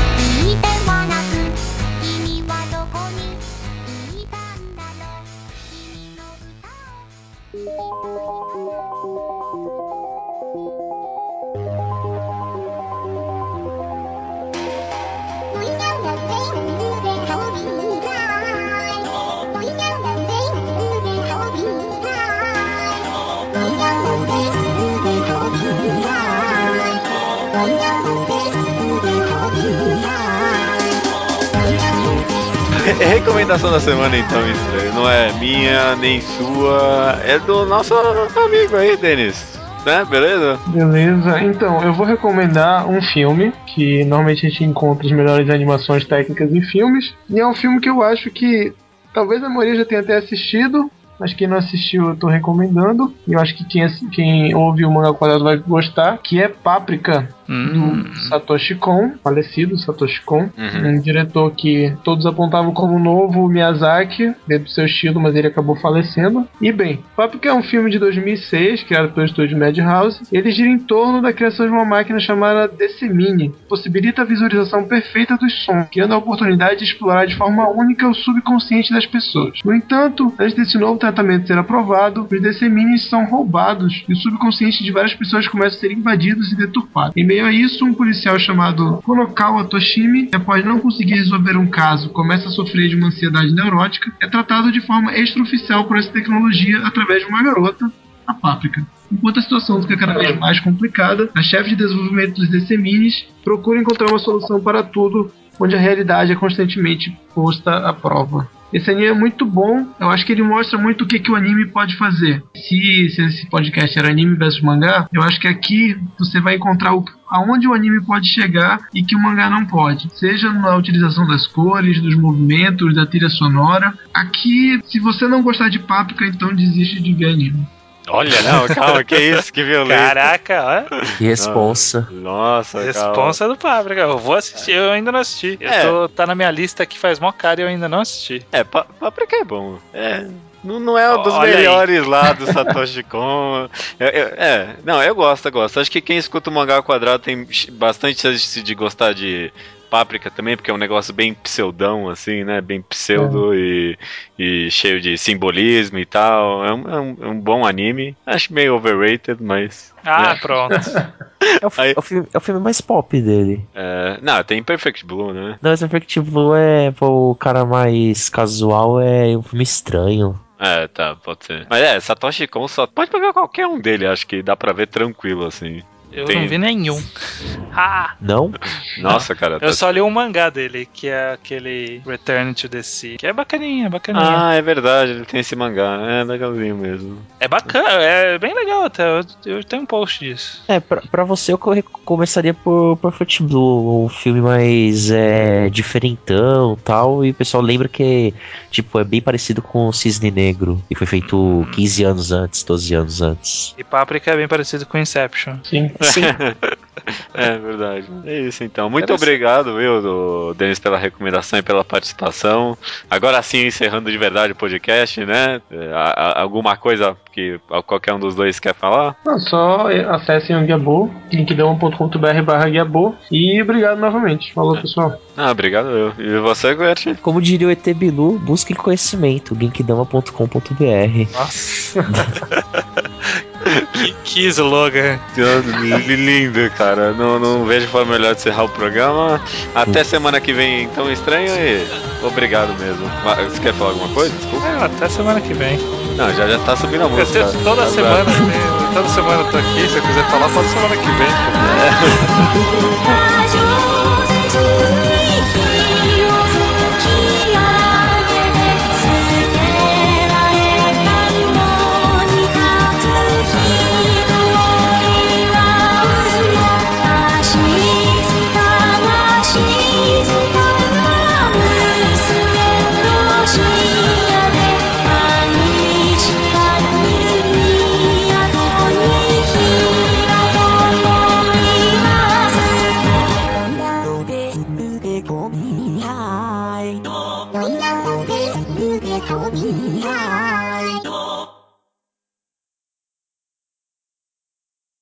Re- Recomendação da semana então, estranho. Não é minha nem sua, é do nosso amigo aí, Denis. Né? Beleza? Beleza, então eu vou recomendar um filme que normalmente a gente encontra as melhores animações técnicas em filmes. E é um filme que eu acho que talvez a maioria já tenha até assistido, mas quem não assistiu eu tô recomendando. E eu acho que quem, quem ouve o Manga Quadrado vai gostar, que é Páprica, Hum, do Satoshi Kon, falecido Satoshi Kon. Uhum. Um diretor que todos apontavam como novo Miyazaki, dentro do seu estilo, mas ele acabou falecendo. E bem, Páprica é um filme de 2006, criado pelo estúdio Madhouse. Ele gira em torno da criação de uma máquina chamada Decimine, que possibilita a visualização perfeita dos sons, criando a oportunidade de explorar de forma única o subconsciente das pessoas. No entanto, antes desse novo tratamento ser aprovado, os Decimines são roubados e o subconsciente de várias pessoas começa a ser invadidos e deturpado. Em meio a isso, um policial chamado Konokawa Toshimi, após não conseguir resolver um caso, começa a sofrer de uma ansiedade neurótica, é tratado de forma extraoficial por essa tecnologia através de uma garota a Páprica. Enquanto a situação fica cada vez mais complicada, a chefe de desenvolvimento dos DC Minis procura encontrar uma solução para tudo, onde a realidade é constantemente posta à prova. Esse anime é muito bom, eu acho que ele mostra muito o que, que o anime pode fazer. Se, se esse podcast era anime versus mangá, eu acho que aqui você vai encontrar o, aonde o anime pode chegar e que o mangá não pode. Seja na utilização das cores, dos movimentos, da trilha sonora. Aqui, se você não gostar de Páprica, então desiste de ver anime. Olha, não, calma, que isso, que violência. Caraca, ó. Que responsa. Nossa, calma. Responsa do Páprica. Eu vou assistir, eu ainda não assisti. Eu É. tô- tá na minha lista que faz mó cara e eu ainda não assisti. É, Páprica é bom. É. Não, não é um dos Olha aí. melhores lá do Satoshi Kon. É, é, é, não, eu gosto, eu gosto. Acho que quem escuta o mangá ao quadrado tem bastante chance de gostar de Páprica também, porque é um negócio bem pseudão, assim, né? Bem pseudo e, e cheio de simbolismo e tal. É um, é um- é um bom anime. Acho meio overrated, mas. Ah, É. pronto. É o, fi- Aí- é o filme, é o filme mais pop dele. É, não, tem Perfect Blue, né? Não, esse Perfect Blue é pô, o cara mais casual, é um filme estranho. É, tá, pode ser. Mas é, Satoshi Kon só. Pode pegar qualquer um dele, acho que dá pra ver tranquilo, assim. Eu Tem- não vi nenhum. Ah, Não? Nossa, cara. tá- eu só li um mangá dele, que é aquele Return to the Sea. Que é bacaninha, bacaninha. Ah, é verdade, ele tem esse mangá. É legalzinho mesmo. É bacana, é bem legal até. Eu, eu tenho um post disso. É, pra, pra você eu co- começaria por Perfect Blue, um filme mais é, diferentão tal, e o pessoal lembra que tipo, é bem parecido com o Cisne Negro, e foi feito 15 anos antes, 12 anos antes. E Páprica é bem parecido com Inception. Sim. É verdade. É isso então. Muito Interessante. obrigado, viu, do Denis, pela recomendação e pela participação. Agora sim, encerrando de verdade o podcast, né? É, alguma coisa que qualquer um dos dois quer falar? Não, só acessem o Guiabô, linkdão.com.br barra Guiabô e obrigado novamente. Falou, pessoal. Ah, obrigado eu. E você, Gert? Como diria o ET Bilu, busquem conhecimento, ginkdama.com.br. Nossa. que, que slogan. Lindo, cara. Não, não vejo forma melhor de encerrar o programa. Até semana que vem, então estranho e obrigado mesmo. Você quer falar alguma coisa? Desculpa. É, até semana que vem. Não, já já tá subindo a Eu música. tenho- toda Tá semana, toda semana eu tô aqui. Se eu quiser falar, fala semana que vem. pô.「